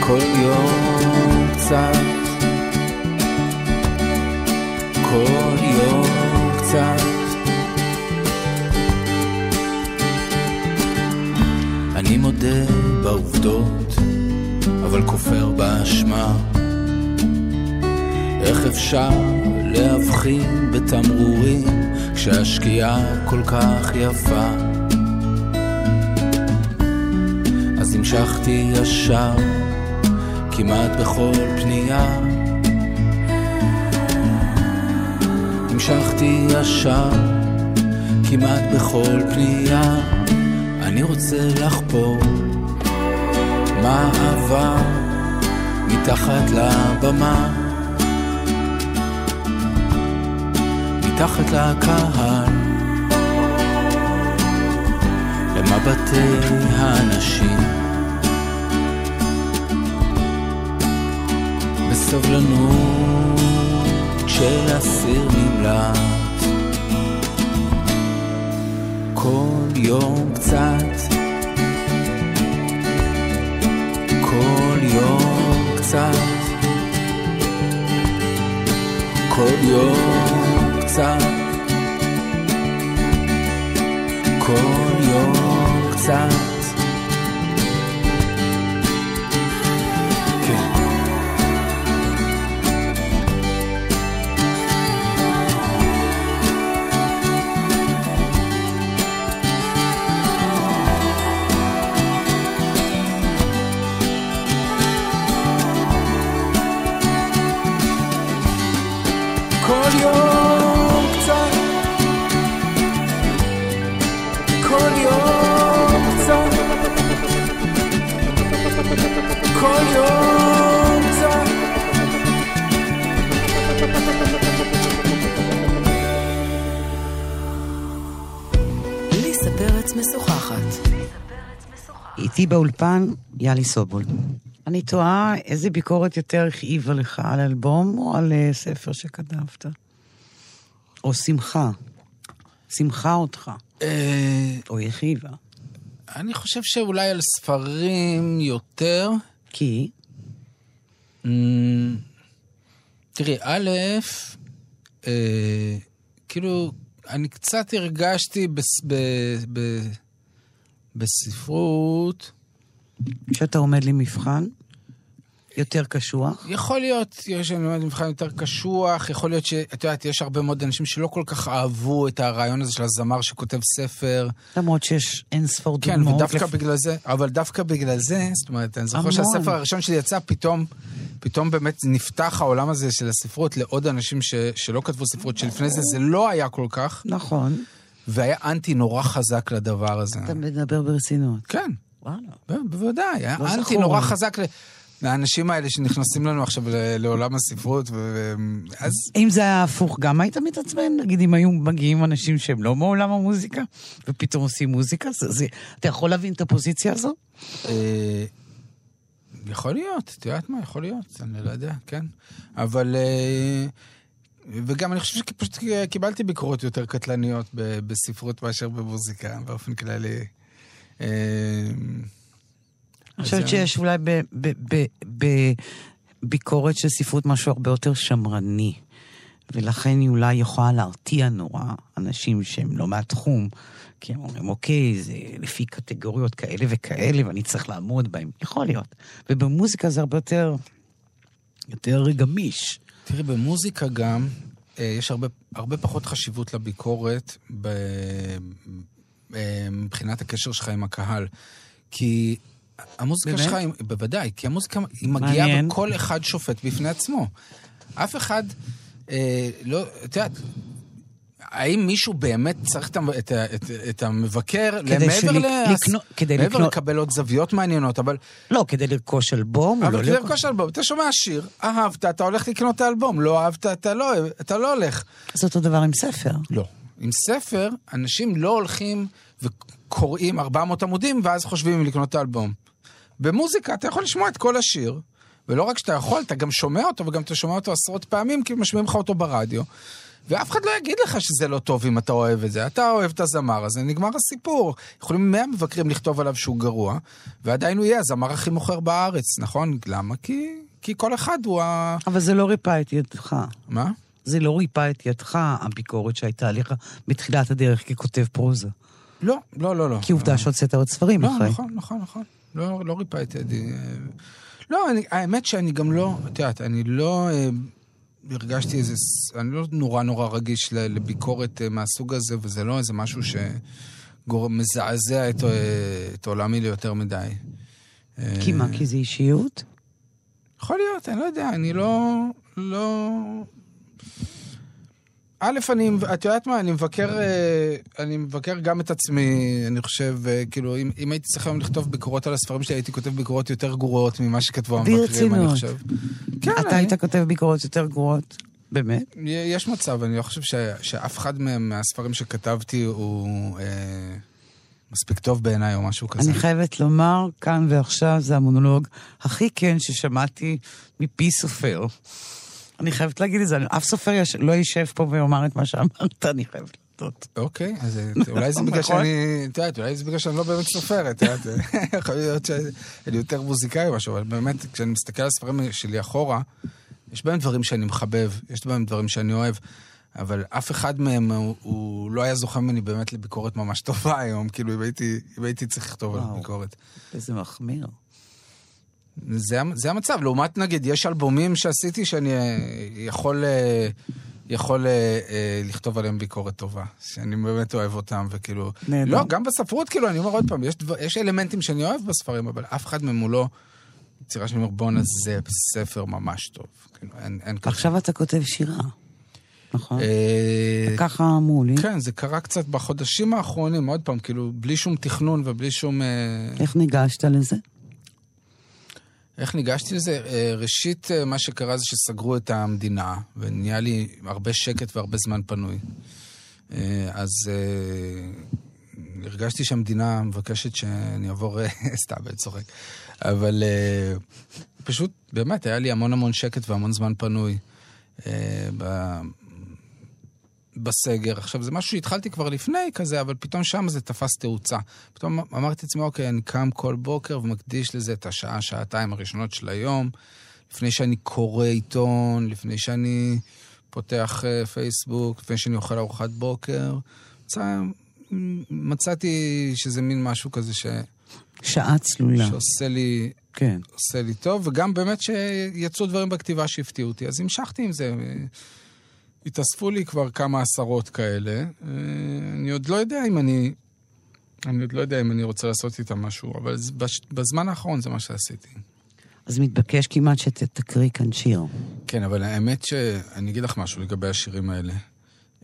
Speaker 5: כל יום קצת, כל יום קצת. אני מודה בעובדות, אבל כופר באשמה. איך אפשר להבחין בתמרורים כשהשקיעה כל כך יפה? אז המשכתי ישר, כמעט בכל פנייה. המשכתי ישר, כמעט בכל פנייה. אני רוצה לחפור מה עבר מתחת לבמה. מתחת לקהל, למבטי האנשים. בסבלנות של אסיר נמלט, כל יום קצת, כל יום קצת, כל יום כל יום קצת.
Speaker 3: איתי באולפן, יאלי סובול. אני תוהה איזה ביקורת יותר הכאיבה לך, על אלבום או על אה, ספר שכתבת? או שמחה. שמחה אותך,
Speaker 4: אה,
Speaker 3: או הכאיבה.
Speaker 4: אני חושב שאולי על ספרים יותר.
Speaker 3: כי?
Speaker 4: אמ, תראי, א', אה, כאילו, אני קצת הרגשתי בס, ב, ב, בספרות,
Speaker 3: שאתה עומד למבחן? יותר קשוח?
Speaker 4: יכול להיות, יש לנו מבחן יותר קשוח, יכול להיות שאת יודעת, יש הרבה מאוד אנשים שלא כל כך אהבו את הרעיון הזה של הזמר שכותב ספר.
Speaker 3: למרות שיש אין ספור
Speaker 4: כן,
Speaker 3: דוגמאות.
Speaker 4: ודווקא
Speaker 3: לפ-
Speaker 4: בגלל זה, אבל דווקא בגלל זה, זאת אומרת, אני זוכר
Speaker 3: המון.
Speaker 4: שהספר הראשון שלי יצא, פתאום, פתאום באמת נפתח העולם הזה של הספרות לעוד אנשים ש, שלא כתבו ספרות, שלפני זה זה לא היה כל כך,
Speaker 3: נכון.
Speaker 4: והיה אנטי נורא חזק לדבר הזה.
Speaker 3: אתה מדבר ברצינות.
Speaker 4: כן,
Speaker 3: וואלה.
Speaker 4: בוודאי, היה
Speaker 3: לא
Speaker 4: אנטי נורא. חזק לאנשים האלה שנכנסים לנו עכשיו לעולם הספרות, ו- אז
Speaker 3: אם זה היה הפוך, גם היית מתעצבן? נגיד, אם היו מגיעים אנשים שהם לא מעולם המוזיקה, ופתאום עושים מוזיקה? זה, זה, אתה יכול להבין את הפוזיציה הזו?
Speaker 4: אה, יכול להיות, את יודעת מה? יכול להיות, אני לא יודע, כן. אבל... וגם אני חושב שפשוט קיבלתי ביקורות יותר קטלניות בספרות מאשר במוזיקה, באופן כללי. אה,
Speaker 3: אני חושבת שיש אולי בביקורת של ספרות משהו הרבה יותר שמרני, ולכן היא אולי יכולה להרתיע נורא אנשים שהם לא מהתחום, כי הם אומרים, אוקיי, זה לפי קטגוריות כאלה וכאלה, ואני צריך לעמוד בהם. יכול להיות. ובמוזיקה זה הרבה יותר, יותר גמיש.
Speaker 4: תראי, במוזיקה גם, אה, יש הרבה, הרבה פחות חשיבות לביקורת ב, אה, מבחינת הקשר שלך עם הקהל. כי המוזיקה
Speaker 3: באמת?
Speaker 4: שלך, היא- בוודאי, כי המוזיקה היא מגיעה
Speaker 3: מעניין.
Speaker 4: וכל אחד שופט בפני עצמו. אף אחד, אה, לא, את יודעת, האם מישהו באמת צריך את, את, את, את המבקר
Speaker 3: כדי
Speaker 4: מעבר,
Speaker 3: של-
Speaker 4: ל-
Speaker 3: לקנות- כדי
Speaker 4: מעבר
Speaker 3: לקנות-
Speaker 4: לקבל עוד זוויות מעניינות, אבל
Speaker 3: לא, כדי לרכוש אלבום,
Speaker 4: אבל
Speaker 3: לא
Speaker 4: כדי
Speaker 3: לרכוש...
Speaker 4: לרכוש אלבום, אתה שומע שיר, אהבת, אתה הולך לקנות את האלבום, לא אהבת, אתה לא, אתה לא הולך.
Speaker 3: זה אותו דבר עם ספר.
Speaker 4: לא. עם ספר, אנשים לא הולכים וקוראים 400 עמודים, ואז חושבים אם לקנות את האלבום. במוזיקה אתה יכול לשמוע את כל השיר, ולא רק שאתה יכול, אתה גם שומע אותו, וגם אתה שומע אותו עשרות פעמים, כי משמיעים לך אותו ברדיו. ואף אחד לא יגיד לך שזה לא טוב אם אתה אוהב את זה. אתה אוהב את הזמר הזה, נגמר הסיפור. יכולים מאה מבקרים לכתוב עליו שהוא גרוע, ועדיין הוא יהיה הזמר הכי מוכר בארץ, נכון? למה? כי, כי כל אחד הוא ה...
Speaker 3: אבל זה לא ריפא את ידך.
Speaker 4: מה?
Speaker 3: זה לא ריפא את ידך, הביקורת שהייתה עליך בתחילת הדרך ככותב פרוזה.
Speaker 4: לא, לא, לא, לא.
Speaker 3: כי עובדה שהוצאת עוד ספרים
Speaker 4: לא,
Speaker 3: אחרי.
Speaker 4: נכון, נכון, נכון. לא, לא ריפא את ידי. אה, לא, אני, האמת שאני גם לא, את יודעת, אני לא אה, הרגשתי איזה, אני לא נורא נורא רגיש לביקורת אה, מהסוג הזה, וזה לא איזה משהו שמזעזע את, אה, את עולמי ליותר מדי. אה,
Speaker 3: כי מה, כי זה אישיות?
Speaker 4: יכול להיות, אני לא יודע, אני לא... לא... א', אני, את יודעת מה, אני מבקר, אה, אני מבקר גם את עצמי, אני חושב, אה, כאילו, אם, אם הייתי צריך היום לכתוב ביקורות על הספרים שלי, הייתי כותב ביקורות יותר גרועות ממה שכתבו המבקרים, אני. חושב. כן,
Speaker 3: אתה
Speaker 4: אני,
Speaker 3: היית כותב ביקורות יותר גרועות? באמת?
Speaker 4: יש מצב, אני לא חושב ש, שאף אחד מהם, מהספרים שכתבתי הוא אה, מספיק טוב בעיניי או משהו כזה.
Speaker 3: אני חייבת לומר, כאן ועכשיו זה המונולוג הכי כן ששמעתי מפי סופר. אני חייבת להגיד את זה, אף סופר לא יישב פה ויאמר את מה שאמרת, אני חייבת להודות.
Speaker 4: אוקיי, אז אה, אולי זה בגלל
Speaker 3: נכון.
Speaker 4: שאני, את יודעת, אולי זה בגלל שאני לא באמת סופר, את יודעת, יכול להיות שאני יותר מוזיקאי או משהו, אבל באמת, כשאני מסתכל על הספרים שלי אחורה, יש בהם דברים שאני מחבב, יש בהם דברים שאני אוהב, אבל אף אחד מהם, הוא, הוא לא היה זוכה ממני באמת לביקורת ממש טובה היום, כאילו, אם הייתי, אם הייתי צריך לכתוב על. ביקורת.
Speaker 3: איזה מחמיר.
Speaker 4: זה, זה המצב, לעומת נגיד, יש אלבומים שעשיתי שאני אה, יכול, אה, יכול אה, אה, לכתוב עליהם ביקורת טובה, שאני באמת אוהב אותם, וכאילו...
Speaker 3: נהדר.
Speaker 4: לא, גם בספרות, כאילו, אני אומר עוד פעם, יש, דבר, יש אלמנטים שאני אוהב בספרים, אבל אף אחד מהם הוא לא יצירה שאני אומר, בואנה, זה ספר ממש טוב. כאילו, אין, אין כזה.
Speaker 3: עכשיו אתה כותב שירה, נכון? ככה אמרו לי.
Speaker 4: כן, זה קרה קצת בחודשים האחרונים, עוד פעם, כאילו, בלי שום תכנון ובלי שום...
Speaker 3: איך ניגשת לזה?
Speaker 4: איך ניגשתי לזה? אה, ראשית, אה, מה שקרה זה שסגרו את המדינה, ונהיה לי הרבה שקט והרבה זמן פנוי. אה, אז הרגשתי שהמדינה מבקשת שאני אעבור... סתם, אני צוחק. אבל פשוט, באמת, היה לי המון המון שקט והמון זמן פנוי. אה, בסגר. עכשיו, זה משהו שהתחלתי כבר לפני כזה, אבל פתאום שם זה תפס תאוצה. פתאום אמרתי לעצמי, אוקיי, אני קם כל בוקר ומקדיש לזה את השעה, שעתיים הראשונות של היום, לפני שאני קורא עיתון, לפני שאני פותח uh, פייסבוק, לפני שאני אוכל ארוחת בוקר. מצא, מצאתי שזה מין משהו כזה ש,
Speaker 3: שעה צלולה.
Speaker 4: שעושה לי,
Speaker 3: כן.
Speaker 4: עושה לי טוב, וגם באמת שיצאו דברים בכתיבה שהפתיעו אותי, אז המשכתי עם זה. התאספו לי כבר כמה עשרות כאלה. אני עוד לא יודע אם אני... אני עוד לא יודע אם אני רוצה לעשות איתם משהו, אבל בש- בזמן האחרון זה מה שעשיתי.
Speaker 3: אז מתבקש כמעט שתקריא כאן שיר.
Speaker 4: כן, אבל האמת שאני אגיד לך משהו לגבי השירים האלה.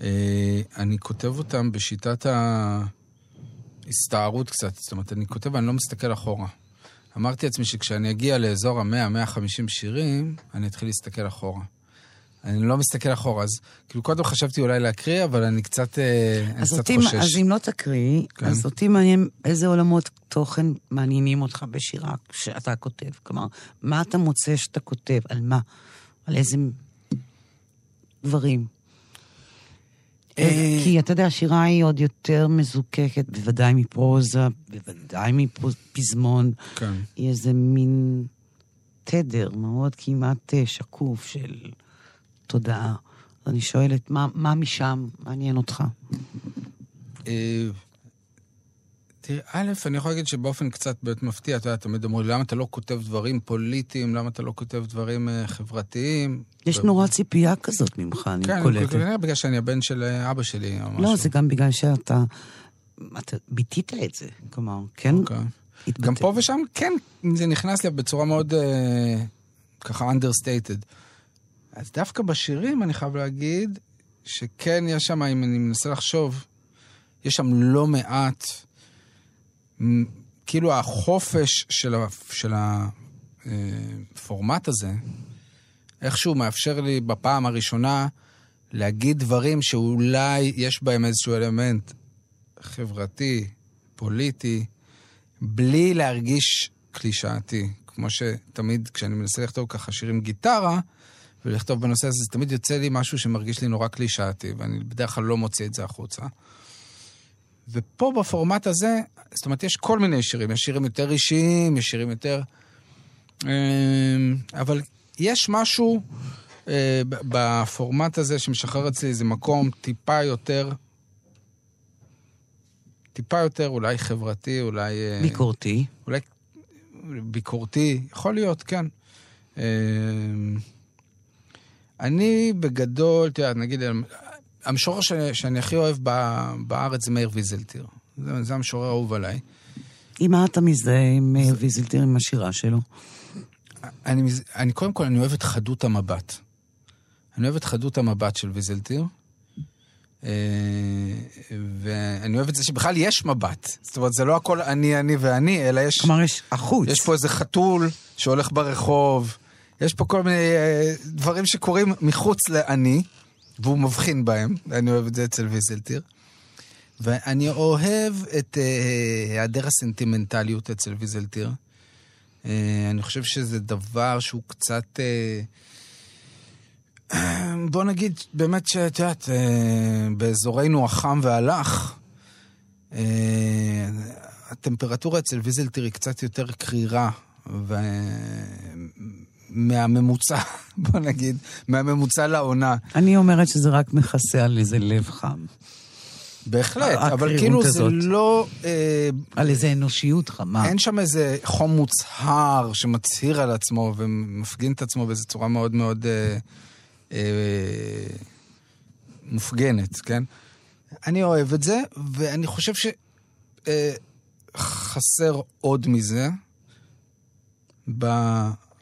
Speaker 4: אה, אני כותב אותם בשיטת ההסתערות קצת, זאת אומרת, אני כותב ואני לא מסתכל אחורה. אמרתי לעצמי שכשאני אגיע לאזור ה-100-150 שירים, אני אתחיל להסתכל אחורה. אני לא מסתכל אחורה, אז כאילו קודם חשבתי אולי להקריא, אבל אני קצת, אה, אני
Speaker 3: אז,
Speaker 4: קצת
Speaker 3: אותי,
Speaker 4: חושש.
Speaker 3: אז אם לא תקריא,
Speaker 4: כן.
Speaker 3: אז אותי מעניין איזה עולמות תוכן מעניינים אותך בשירה שאתה כותב. כלומר, מה אתה מוצא שאתה כותב? על מה? על איזה דברים?
Speaker 4: אה,
Speaker 3: כי אתה יודע, השירה היא עוד יותר מזוקקת, בוודאי מפרוזה, בוודאי מפזמון.
Speaker 4: כן.
Speaker 3: היא איזה מין תדר מאוד כמעט אה, שקוף של תודעה. אני שואלת, מה, מה משם מעניין אותך?
Speaker 4: אה, תראה, א', אני יכול להגיד שבאופן קצת באמת מפתיע, אתה יודע, תמיד אמרו לי, למה אתה לא כותב דברים פוליטיים, למה אתה לא כותב דברים אה, חברתיים?
Speaker 3: יש
Speaker 4: ו-
Speaker 3: נורא ציפייה כזאת ממך, אני
Speaker 4: כן,
Speaker 3: קולטת.
Speaker 4: כנראה בגלל שאני הבן של אה, אבא שלי או משהו.
Speaker 3: לא, זה גם בגלל שאתה... אתה ביטית את זה. כלומר, כן
Speaker 4: אוקיי.
Speaker 3: התבטא.
Speaker 4: גם פה ושם, כן, זה נכנס לי בצורה מאוד אה, ככה understated. אז דווקא בשירים, אני חייב להגיד, שכן יש שם, אם אני מנסה לחשוב, יש שם לא מעט, כאילו החופש של, ה, של הפורמט הזה, איכשהו מאפשר לי בפעם הראשונה להגיד דברים שאולי יש בהם איזשהו אלמנט חברתי, פוליטי, בלי להרגיש קלישאתי. כמו שתמיד כשאני מנסה לכתוב ככה שירים גיטרה, ולכתוב בנושא הזה, זה תמיד יוצא לי משהו שמרגיש לי נורא קלישאתי, ואני בדרך כלל לא מוציא את זה החוצה. ופה בפורמט הזה, זאת אומרת, יש כל מיני שירים, יש שירים יותר אישיים, יש שירים יותר... אמ, אבל יש משהו אה, בפורמט הזה שמשחרר אצלי איזה מקום טיפה יותר... טיפה יותר אולי חברתי, אולי... אה,
Speaker 3: ביקורתי.
Speaker 4: אולי ביקורתי, יכול להיות, כן. אני בגדול, יודע, נגיד, המשורר שאני, שאני הכי אוהב בארץ זה מאיר ויזלטיר. זה, זה המשורר האהוב עליי.
Speaker 3: עם מה אתה מזדהה עם מאיר ויזלטיר, עם השירה שלו?
Speaker 4: אני, אני קודם כל, אני אוהב את חדות המבט. אני אוהב את חדות המבט של ויזלטיר. אה, ואני אוהב את זה שבכלל יש מבט. זאת אומרת, זה לא הכל אני, אני ואני, אלא יש...
Speaker 3: כלומר, יש החוץ.
Speaker 4: יש פה איזה חתול שהולך ברחוב, יש פה כל מיני אה, דברים שקורים מחוץ לאני, והוא מבחין בהם, אני אוהב את זה אצל ויזלטיר. ואני אוהב את אה, היעדר הסנטימנטליות אצל ויזלטיר. אה, אני חושב שזה דבר שהוא קצת... בוא נגיד, באמת שאת יודעת, באזורנו החם והלך, אה, הטמפרטורה אצל ויזלטיר היא קצת יותר קרירה, ו... מהממוצע, בוא נגיד, מהממוצע לעונה.
Speaker 3: אני אומרת שזה רק מכסה על איזה לב חם.
Speaker 4: בהחלט, אבל כאילו זה
Speaker 3: הזאת.
Speaker 4: לא... אה,
Speaker 3: על איזה אנושיות חמה.
Speaker 4: אין שם איזה חום מוצהר שמצהיר על עצמו ומפגין את עצמו באיזו צורה מאוד מאוד אה, אה, מופגנת, כן? אני אוהב את זה, ואני חושב שחסר עוד מזה ב,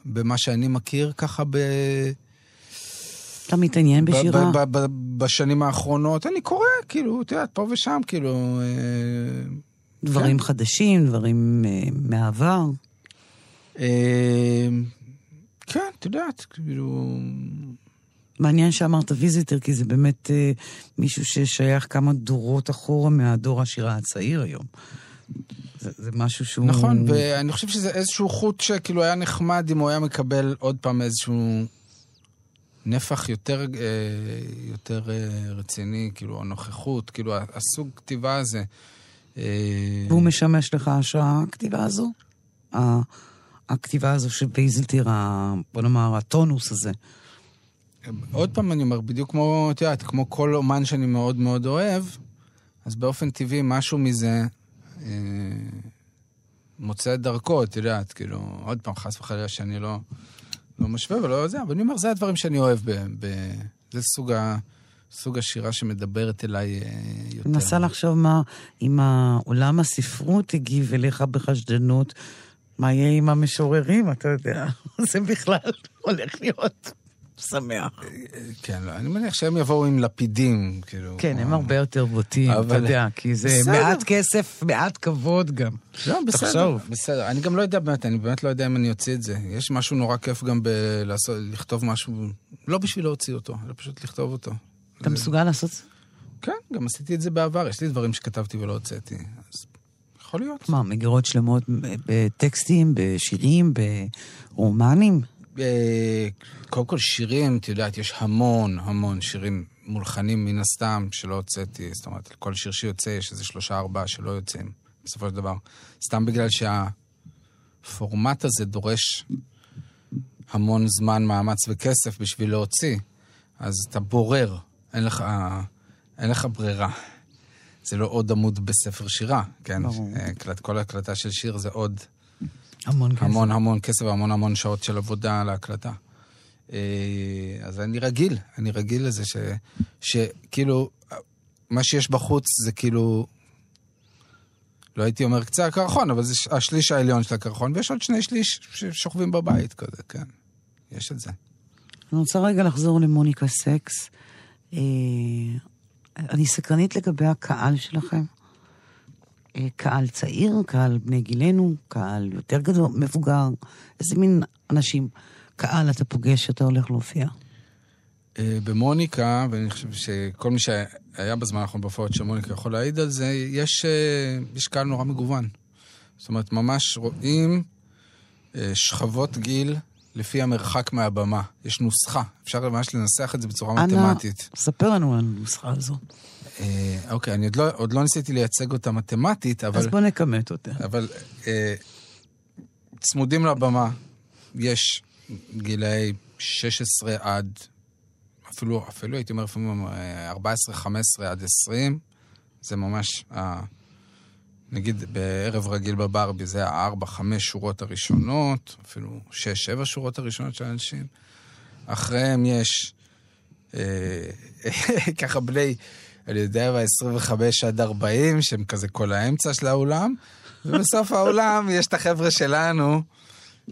Speaker 4: במה שאני מכיר ככה ב...
Speaker 3: אתה מתעניין בשירה?
Speaker 4: ב- ב- ב- בשנים האחרונות. אני קורא, כאילו, את יודעת, פה ושם, כאילו... אה,
Speaker 3: דברים
Speaker 4: כן.
Speaker 3: חדשים, דברים אה, מהעבר.
Speaker 4: אה, כן, את יודעת, כאילו...
Speaker 3: מעניין שאמרת ויזיטר, כי זה באמת אה, מישהו ששייך כמה דורות אחורה מהדור השירה הצעיר היום. זה, זה משהו שהוא...
Speaker 4: נכון, ואני חושב שזה איזשהו חוט שכאילו היה נחמד אם הוא היה מקבל עוד פעם איזשהו נפח יותר, אה, יותר אה, רציני, כאילו, הנוכחות, כאילו, הסוג כתיבה הזה. אה,
Speaker 3: והוא משמש לך השראה, הכתיבה הזו? הכתיבה הזו של ויזלטיר, ה- בוא נאמר, הטונוס הזה.
Speaker 4: עוד פעם אני אומר, בדיוק כמו, את יודעת, כמו כל אומן שאני מאוד מאוד אוהב, אז באופן טבעי משהו מזה מוצא את דרכו, את יודעת, כאילו, עוד פעם, חס וחלילה שאני לא, לא משווה ולא זה, אבל אני אומר, זה הדברים שאני אוהב, ב, ב, זה סוג, ה, סוג השירה שמדברת אליי אה, יותר.
Speaker 3: אני מנסה לחשוב מה, אם העולם הספרות הגיב אליך בחשדנות, מה יהיה עם המשוררים, אתה יודע. זה בכלל הולך להיות שמח.
Speaker 4: כן, לא, אני מניח שהם יבואו עם לפידים, כאילו.
Speaker 3: כן, הם הרבה יותר בוטים, אתה יודע, כי זה
Speaker 4: בסדר.
Speaker 3: מעט כסף, מעט כבוד גם.
Speaker 4: לא, בסדר,
Speaker 3: תחשוב.
Speaker 4: בסדר. אני גם לא יודע באמת, אני באמת לא יודע אם אני אוציא את זה. יש משהו נורא כיף גם לכתוב משהו, לא בשביל להוציא אותו, אלא פשוט לכתוב אותו.
Speaker 3: אתה מסוגל לעשות זה?
Speaker 4: כן, גם עשיתי את זה בעבר, יש לי דברים שכתבתי ולא הוצאתי, אז יכול להיות.
Speaker 3: מה, מגירות שלמות בטקסטים, בשירים, ברומנים?
Speaker 4: אה, קודם כל שירים, את יודעת, יש המון המון שירים מולחנים מן הסתם שלא הוצאתי, זאת אומרת, כל שיר שיוצא יש איזה שלושה ארבעה שלא יוצאים, בסופו של דבר. סתם בגלל שהפורמט הזה דורש המון זמן, מאמץ וכסף בשביל להוציא, אז אתה בורר, אין לך, אין לך ברירה. זה לא עוד עמוד בספר שירה, כן?
Speaker 3: ברור.
Speaker 4: אה, כל הקלטה של שיר זה עוד
Speaker 3: המון כסף.
Speaker 4: המון המון כסף והמון המון שעות של עבודה על ההקלטה. אה, אז אני רגיל, אני רגיל לזה ש, שכאילו, מה שיש בחוץ זה כאילו, לא הייתי אומר קצה הקרחון, אבל זה השליש העליון של הקרחון, ויש עוד שני שליש ששוכבים בבית כזה, כן. יש את זה.
Speaker 3: אני רוצה רגע לחזור למוניקה סקס. אה, אני סקרנית לגבי הקהל שלכם. אה, קהל צעיר, קהל בני גילנו, קהל יותר גדול, מבוגר. איזה מין אנשים, קהל אתה פוגש שאתה הולך להופיע.
Speaker 4: אה, במוניקה, ואני חושב שכל מי שהיה בזמן האחרון בהופעות של מוניקה יכול להעיד על זה, יש, אה, יש קהל נורא מגוון. זאת אומרת, ממש רואים שכבות גיל לפי המרחק מהבמה. יש נוסחה, אפשר ממש לנסח את זה בצורה
Speaker 3: אנא,
Speaker 4: מתמטית.
Speaker 3: ספר לנו על הנוסחה הזו.
Speaker 4: אה, אוקיי, אני עוד לא, עוד לא ניסיתי לייצג אותה מתמטית, אבל...
Speaker 3: אז בוא נכמת אותה.
Speaker 4: אבל אה, צמודים לבמה, יש גילאי 16 עד, אפילו, אפילו הייתי אומר, לפעמים אה, 14, 15 עד 20, זה ממש, ה, נגיד בערב רגיל בברבי, זה הארבע, חמש שורות הראשונות, אפילו שש, שבע שורות הראשונות של האנשים. אחריהם יש אה, ככה בני, אני יודע מה, 25 עד 40, שהם כזה כל האמצע של האולם, ובסוף האולם יש את החבר'ה שלנו,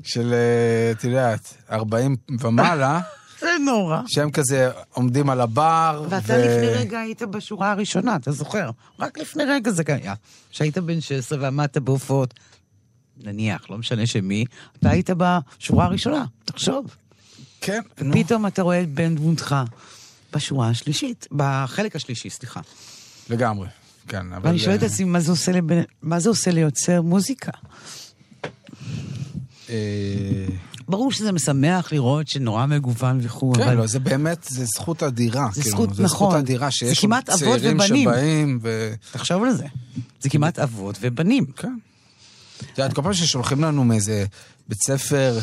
Speaker 4: של, אה, את יודעת, 40 ומעלה,
Speaker 3: זה נורא.
Speaker 4: שהם כזה עומדים על הבר.
Speaker 3: ואתה לפני רגע היית בשורה הראשונה, אתה זוכר? רק לפני רגע זה היה. שהיית בן 16 ועמדת בהופעות, נניח, לא משנה שמי, אתה היית בשורה הראשונה, תחשוב.
Speaker 4: כן, נו.
Speaker 3: ופתאום אתה רואה את בן דמותך בשורה השלישית, בחלק השלישי, סליחה.
Speaker 4: לגמרי, כן, אבל...
Speaker 3: ואני שואלת את
Speaker 4: אה,
Speaker 3: עצמי, מה זה לבן- מה זה עושה ליוצר מוזיקה?
Speaker 4: אה,
Speaker 3: ברור שזה משמח לראות שנורא מגוון וכו',
Speaker 4: כן,
Speaker 3: אבל
Speaker 4: לא, זה באמת, זה זכות אדירה.
Speaker 3: זה
Speaker 4: כאילו,
Speaker 3: זכות,
Speaker 4: זה
Speaker 3: נכון.
Speaker 4: זכות אדירה
Speaker 3: זה
Speaker 4: שיש
Speaker 3: כמעט
Speaker 4: עוד
Speaker 3: אבות
Speaker 4: צעירים. שבאים, ו...
Speaker 3: תחשוב על זה. זה כמעט אבות ובנים.
Speaker 4: כן. את יודעת, כל פעם ששולחים לנו מאיזה בית ספר,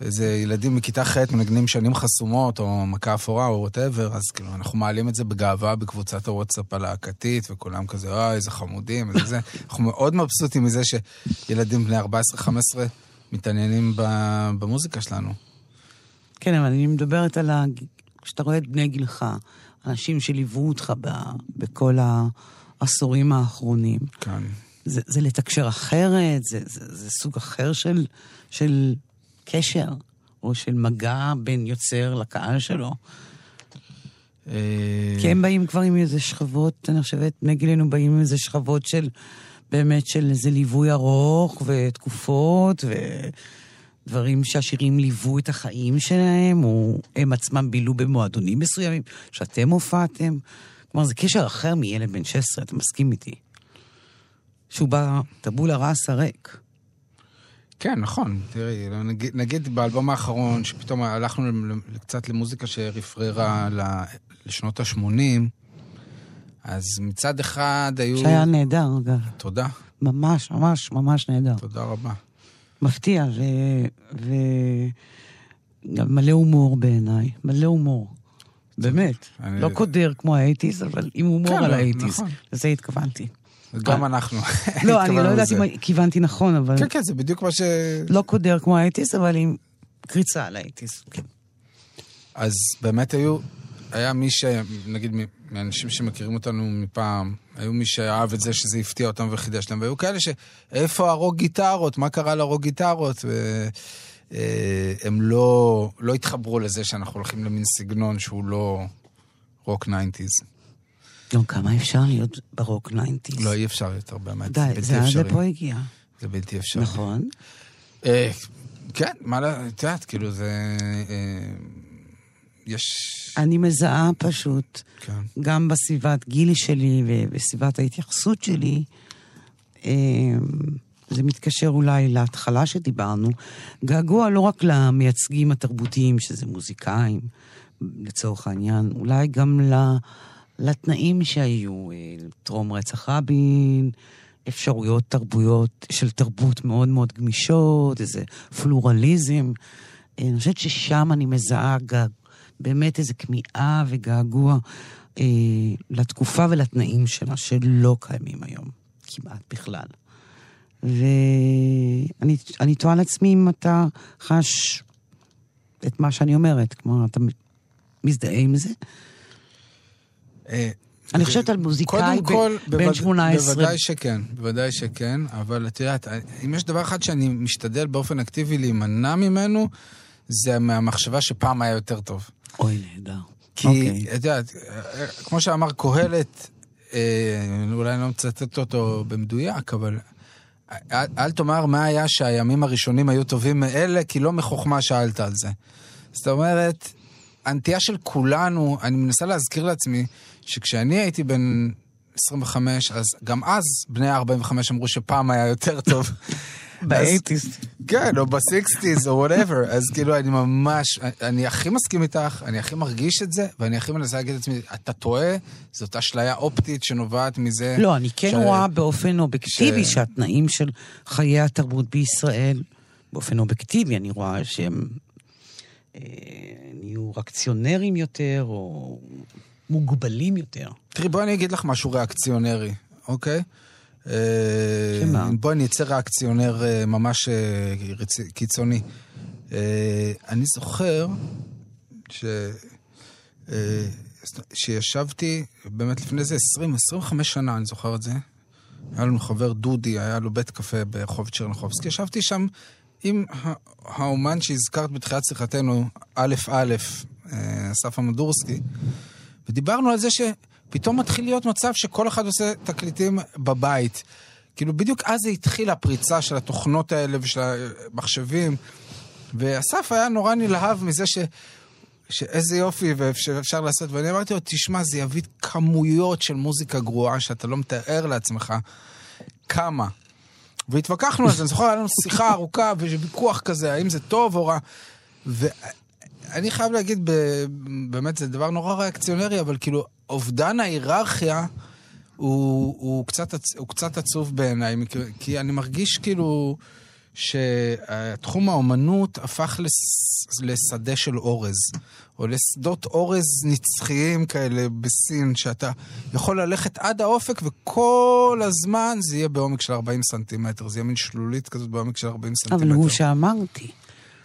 Speaker 4: איזה ילדים מכיתה ח' מנגנים שנים חסומות, או מכה אפורה, או whatever, אז כאילו, אנחנו מעלים את זה בגאווה בקבוצת הוואטסאפ הלהקתית, וכולם כזה, אוי, איזה חמודים, איזה זה. אנחנו מאוד מבסוטים מזה שילדים בני 14-15 מתעניינים במוזיקה שלנו.
Speaker 3: כן, אבל אני מדברת על ה... כשאתה רואה את בני גילך, אנשים שליוו אותך ב... בכל העשורים האחרונים,
Speaker 4: כן.
Speaker 3: זה, זה לתקשר אחרת, זה, זה, זה סוג אחר של, של קשר, או של מגע בין יוצר לקהל שלו. כי הם באים כבר עם איזה שכבות, אני חושבת, בני גילנו באים עם איזה שכבות של, באמת של איזה ליווי ארוך, ותקופות, ודברים שהשירים ליוו את החיים שלהם, או הם עצמם בילו במועדונים מסוימים, שאתם הופעתם. כלומר, זה קשר אחר מילד בן 16, אתה מסכים איתי? שהוא בא טבולה ראסה ריק.
Speaker 4: כן, נכון. תראי, נגיד, נגיד באלבום האחרון, שפתאום הלכנו קצת למוזיקה שרפררה ל- לשנות ה-80, אז מצד אחד היו...
Speaker 3: שהיה נהדר, אגב.
Speaker 4: תודה,
Speaker 3: ממש, ממש, ממש נהדר.
Speaker 4: תודה רבה.
Speaker 3: מפתיע, ו... ו... מלא הומור בעיניי, מלא הומור. באמת.
Speaker 4: אני-
Speaker 3: לא קודר כמו ה eighties, אבל עם הומור
Speaker 4: כן,
Speaker 3: על
Speaker 4: לא,
Speaker 3: ה eighties.
Speaker 4: נכון.
Speaker 3: לזה התכוונתי.
Speaker 4: גם
Speaker 3: אה.
Speaker 4: אנחנו.
Speaker 3: לא, אני לא יודעת. אם כיוונתי נכון, אבל...
Speaker 4: כן, כן, זה בדיוק מה ש...
Speaker 3: לא קודר כמו ה eighties, אבל עם קריצה על ה eighties. כן.
Speaker 4: אז באמת היו, היה מי ש... נגיד, מאנשים שמכירים אותנו מפעם, היו מי שאהב את זה שזה הפתיע אותם וחידש להם, והיו כאלה ש... איפה הרוק גיטרות? מה קרה לרוק גיטרות? והם לא, לא התחברו לזה שאנחנו הולכים למין סגנון שהוא לא רוק nineties.
Speaker 3: לא, כמה אפשר להיות ברוק nineties?
Speaker 4: לא, אי אפשר יותר באמת.
Speaker 3: די, זה עד. לפה הגיע.
Speaker 4: זה בלתי אפשרי.
Speaker 3: נכון.
Speaker 4: אה, כן, מה, ל- את יודעת, כאילו זה... אה, יש...
Speaker 3: אני מזהה פשוט,
Speaker 4: כן.
Speaker 3: גם בסביבת גיל שלי ובסביבת ההתייחסות שלי, אה, זה מתקשר אולי להתחלה שדיברנו, געגוע לא רק למייצגים התרבותיים, שזה מוזיקאים, לצורך העניין, אולי גם ל, לתנאים שהיו, אה, טרום רצח רבין, אפשרויות תרבויות של תרבות מאוד מאוד גמישות, איזה פלורליזם. אה, אני חושבת ששם אני מזהה גע... באמת איזו כמיהה וגעגוע אה, לתקופה ולתנאים שלה, שלא קיימים היום, כמעט בכלל. ואני אני תוהה לעצמי אם אתה חש את מה שאני אומרת, כלומר, אתה מזדהה עם זה?
Speaker 4: אה,
Speaker 3: אני חושבת על מוזיקאי
Speaker 4: כל,
Speaker 3: ב- בן
Speaker 4: בווד-
Speaker 3: 18.
Speaker 4: בוודאי שכן, בוודאי שכן, אבל את יודעת, אם יש דבר אחד שאני משתדל באופן אקטיבי להימנע ממנו, זה מהמחשבה שפעם היה יותר טוב.
Speaker 3: אוי, נהדר.
Speaker 4: כי,
Speaker 3: אוקיי.
Speaker 4: את יודעת, אה, כמו שאמר קהלת, אה, אולי אני לא מצטט אותו במדויק, אבל אל, אל תאמר מה היה שהימים הראשונים היו טובים מאלה, כי לא מחוכמה שאלת על זה. זאת אומרת, הנטייה של כולנו, אני מנסה להזכיר לעצמי, שכשאני הייתי בן 25, אז גם אז בני ה-45 אמרו שפעם היה יותר טוב.
Speaker 3: ב eighties.
Speaker 4: כן, או ב sixties, או whatever. אז כאילו, אני ממש, אני הכי מסכים איתך, אני הכי מרגיש את זה, ואני הכי מנסה להגיד לעצמי, אתה טועה, זאת אשליה אופטית שנובעת מזה.
Speaker 3: לא, אני כן
Speaker 4: ש-
Speaker 3: רואה באופן אובייקטיבי
Speaker 4: ש-
Speaker 3: שהתנאים של חיי התרבות בישראל, באופן אובייקטיבי, אני רואה שהם אה, נהיו ריאקציונרים יותר, או מוגבלים יותר.
Speaker 4: תראי, בואי אני אגיד לך משהו ריאקציונרי, אוקיי? אה,
Speaker 3: שמה?
Speaker 4: בואי אני אצא ריאקציונר אה, ממש אה, קיצוני. אני זוכר ש... שישבתי, באמת לפני זה 20, 25 שנה, אני זוכר את זה. היה לנו חבר דודי, היה לו בית קפה ברחוב צ'רנחובסקי. ישבתי שם עם האומן שהזכרת בתחילת שיחתנו, א' א', אסף אמדורסקי, ודיברנו על זה שפתאום מתחיל להיות מצב שכל אחד עושה תקליטים בבית. כאילו, בדיוק אז זה התחיל הפריצה של התוכנות האלה ושל המחשבים, ואסף היה נורא נלהב מזה ש... שאיזה יופי ואפשר לעשות, ואני אמרתי לו, תשמע, זה יביא כמויות של מוזיקה גרועה שאתה לא מתאר לעצמך כמה. והתווכחנו על זה, אני זוכר, היה לנו שיחה ארוכה וויכוח כזה, האם זה טוב או רע. ואני חייב להגיד, ב- באמת, זה דבר נורא ריאקציונרי, אבל כאילו, אובדן ההיררכיה הוא, הוא, קצת, הוא קצת עצוב בעיניי, כי אני מרגיש כאילו שתחום האומנות הפך לס, לשדה של אורז, או לשדות אורז נצחיים כאלה בסין, שאתה יכול ללכת עד האופק וכל הזמן זה יהיה בעומק של 40 סנטימטר, זה יהיה מין שלולית כזאת בעומק של 40 סנטימטר.
Speaker 3: אבל הוא שאמרתי.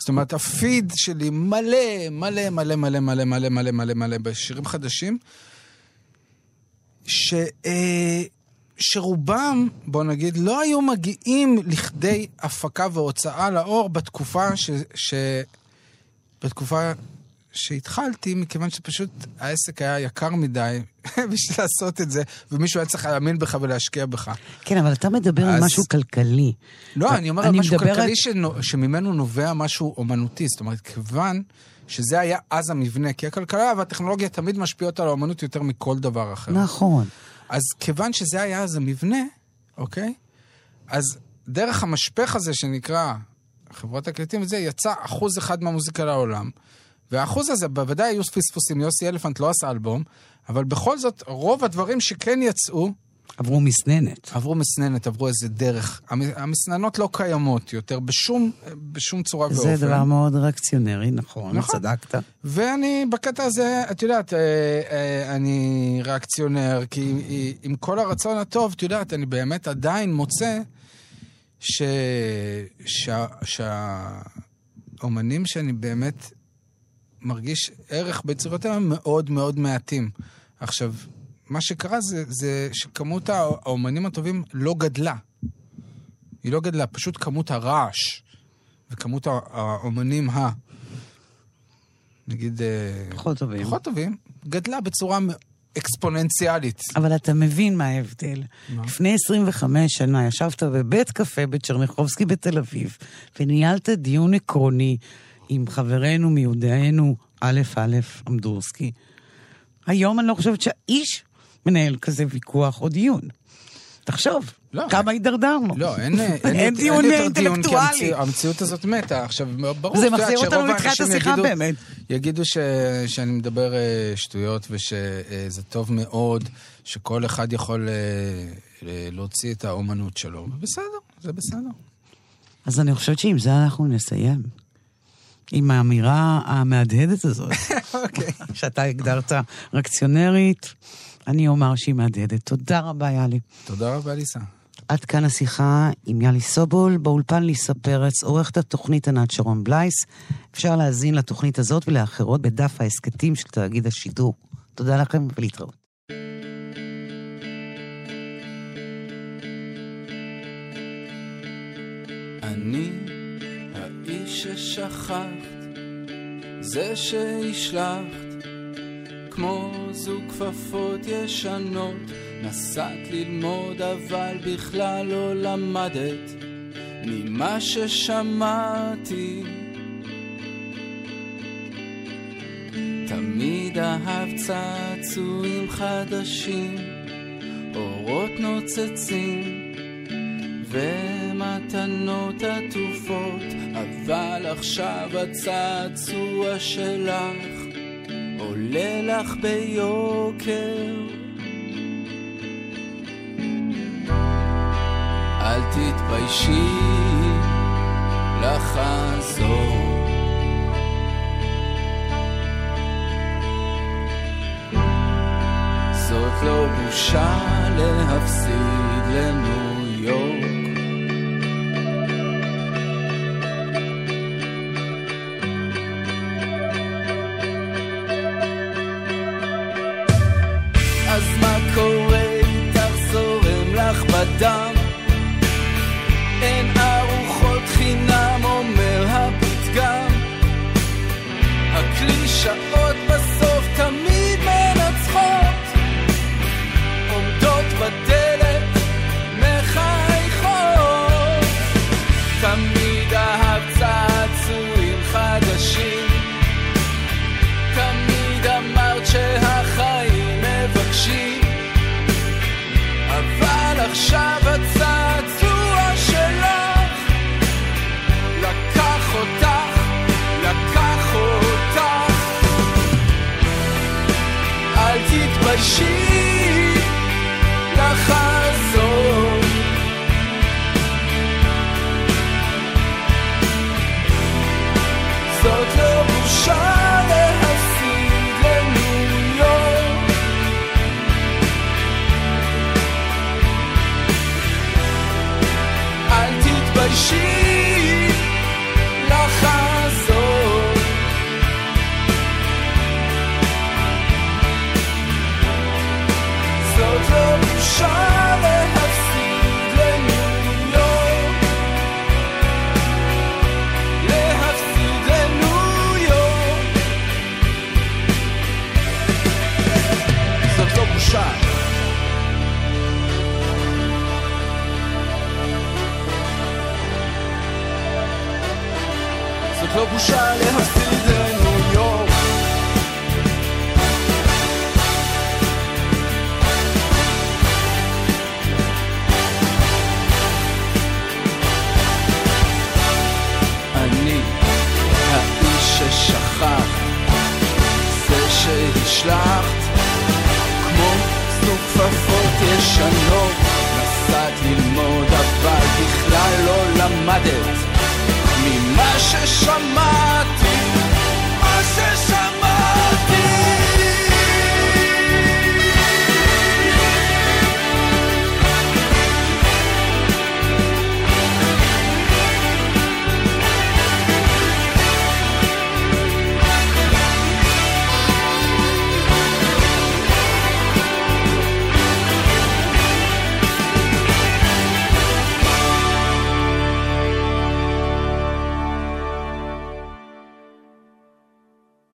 Speaker 4: זאת אומרת, הפיד שלי מלא, מלא, מלא, מלא, מלא, מלא, מלא, מלא, מלא בשירים חדשים, ש, אה, שרובם, בוא נגיד, לא היו מגיעים לכדי הפקה והוצאה לאור בתקופה ש... ש בתקופה שהתחלתי, מכיוון שפשוט העסק היה יקר מדי בשביל לעשות את זה, ומישהו היה צריך להאמין בך ולהשקיע בך.
Speaker 3: כן, אבל אתה מדבר על
Speaker 4: אז-
Speaker 3: משהו כלכלי.
Speaker 4: לא, אני אומר על
Speaker 3: אני
Speaker 4: משהו
Speaker 3: מדברת-
Speaker 4: כלכלי שנו- שממנו נובע משהו אומנותי. זאת אומרת, כיוון שזה היה אז המבנה, כי הכלכלה והטכנולוגיה תמיד משפיעות על האומנות יותר מכל דבר אחר.
Speaker 3: נכון.
Speaker 4: אז כיוון שזה היה אז המבנה, אוקיי? אז דרך המשפך הזה שנקרא חברות תקליטים וזה, יצא אחוז אחד מהמוזיקה לעולם. והאחוז הזה, בוודאי היו פספוסים, יוסי אלפנט לא עשה אלבום, אבל בכל זאת, רוב הדברים שכן יצאו,
Speaker 3: עברו מסננת.
Speaker 4: עברו מסננת, עברו איזה דרך. המ- המסננות לא קיימות יותר בשום, בשום צורה ואופן.
Speaker 3: זה דבר מאוד ריאקציונרי, נכון,
Speaker 4: נכון.
Speaker 3: צדקת.
Speaker 4: ואני בקטע הזה, את יודעת, אה, אה, אני ריאקציונר, כי עם כל הרצון הטוב, את יודעת, אני באמת עדיין מוצא ש... שה... שהאומנים שאני באמת מרגיש ערך ביצירותיהם הם מאוד מאוד מעטים. עכשיו, מה שקרה זה, זה שכמות האומנים הטובים לא גדלה. היא לא גדלה, פשוט כמות הרעש וכמות הא- האומנים ה... נגיד... אה,
Speaker 3: פחות טובים.
Speaker 4: פחות טובים, גדלה בצורה אקספוננציאלית.
Speaker 3: אבל אתה מבין מה ההבדל.
Speaker 4: מה?
Speaker 3: לפני 25 שנה ישבת בבית קפה בצ'רניחובסקי בתל אביב, וניהלת דיון עקרוני עם חברנו מיודענו א' א' אמדורסקי. היום אני לא חושבת שהאיש מנהל כזה ויכוח או דיון. תחשוב,
Speaker 4: לא,
Speaker 3: כמה הידרדרנו.
Speaker 4: לא, אין, אין,
Speaker 3: אין דיון
Speaker 4: אין יותר דיון, כי המציאות הזאת מתה. עכשיו, ברור,
Speaker 3: זה מחזיר אותנו לתחילת השיחה
Speaker 4: יגידו-
Speaker 3: באמת.
Speaker 4: יגידו ש, שאני מדבר אה, שטויות ושזה טוב מאוד, שכל אחד יכול אה, אה, להוציא את האומנות שלו. בסדר, זה בסדר.
Speaker 3: אז אני חושבת שעם זה אנחנו נסיים. עם האמירה המהדהדת הזאת,
Speaker 4: אוקיי.
Speaker 3: שאתה הגדרת ריאקציונרית, אני אומר שהיא מהדהדת. תודה רבה, יאלי.
Speaker 4: תודה רבה, ליסה.
Speaker 3: עד כאן השיחה עם יאלי סובול, באולפן ליסה פרץ, עורכת התוכנית ענת שרון בלייס. אפשר להאזין לתוכנית הזאת ולאחרות בדף ההסכתים של תאגיד השידור. תודה לכם ולהתראות.
Speaker 5: אני ששכחת, זה שהשלכת, כמו זוג כפפות ישנות, נסעת ללמוד אבל בכלל לא למדת ממה ששמעתי. תמיד אהב צעצועים חדשים, אורות נוצצים, ו...
Speaker 4: במתנות עטופות, אבל עכשיו הצעצוע שלך עולה לך ביוקר. אל תתביישי לחזור. זאת לא בושה להפסיד לנו.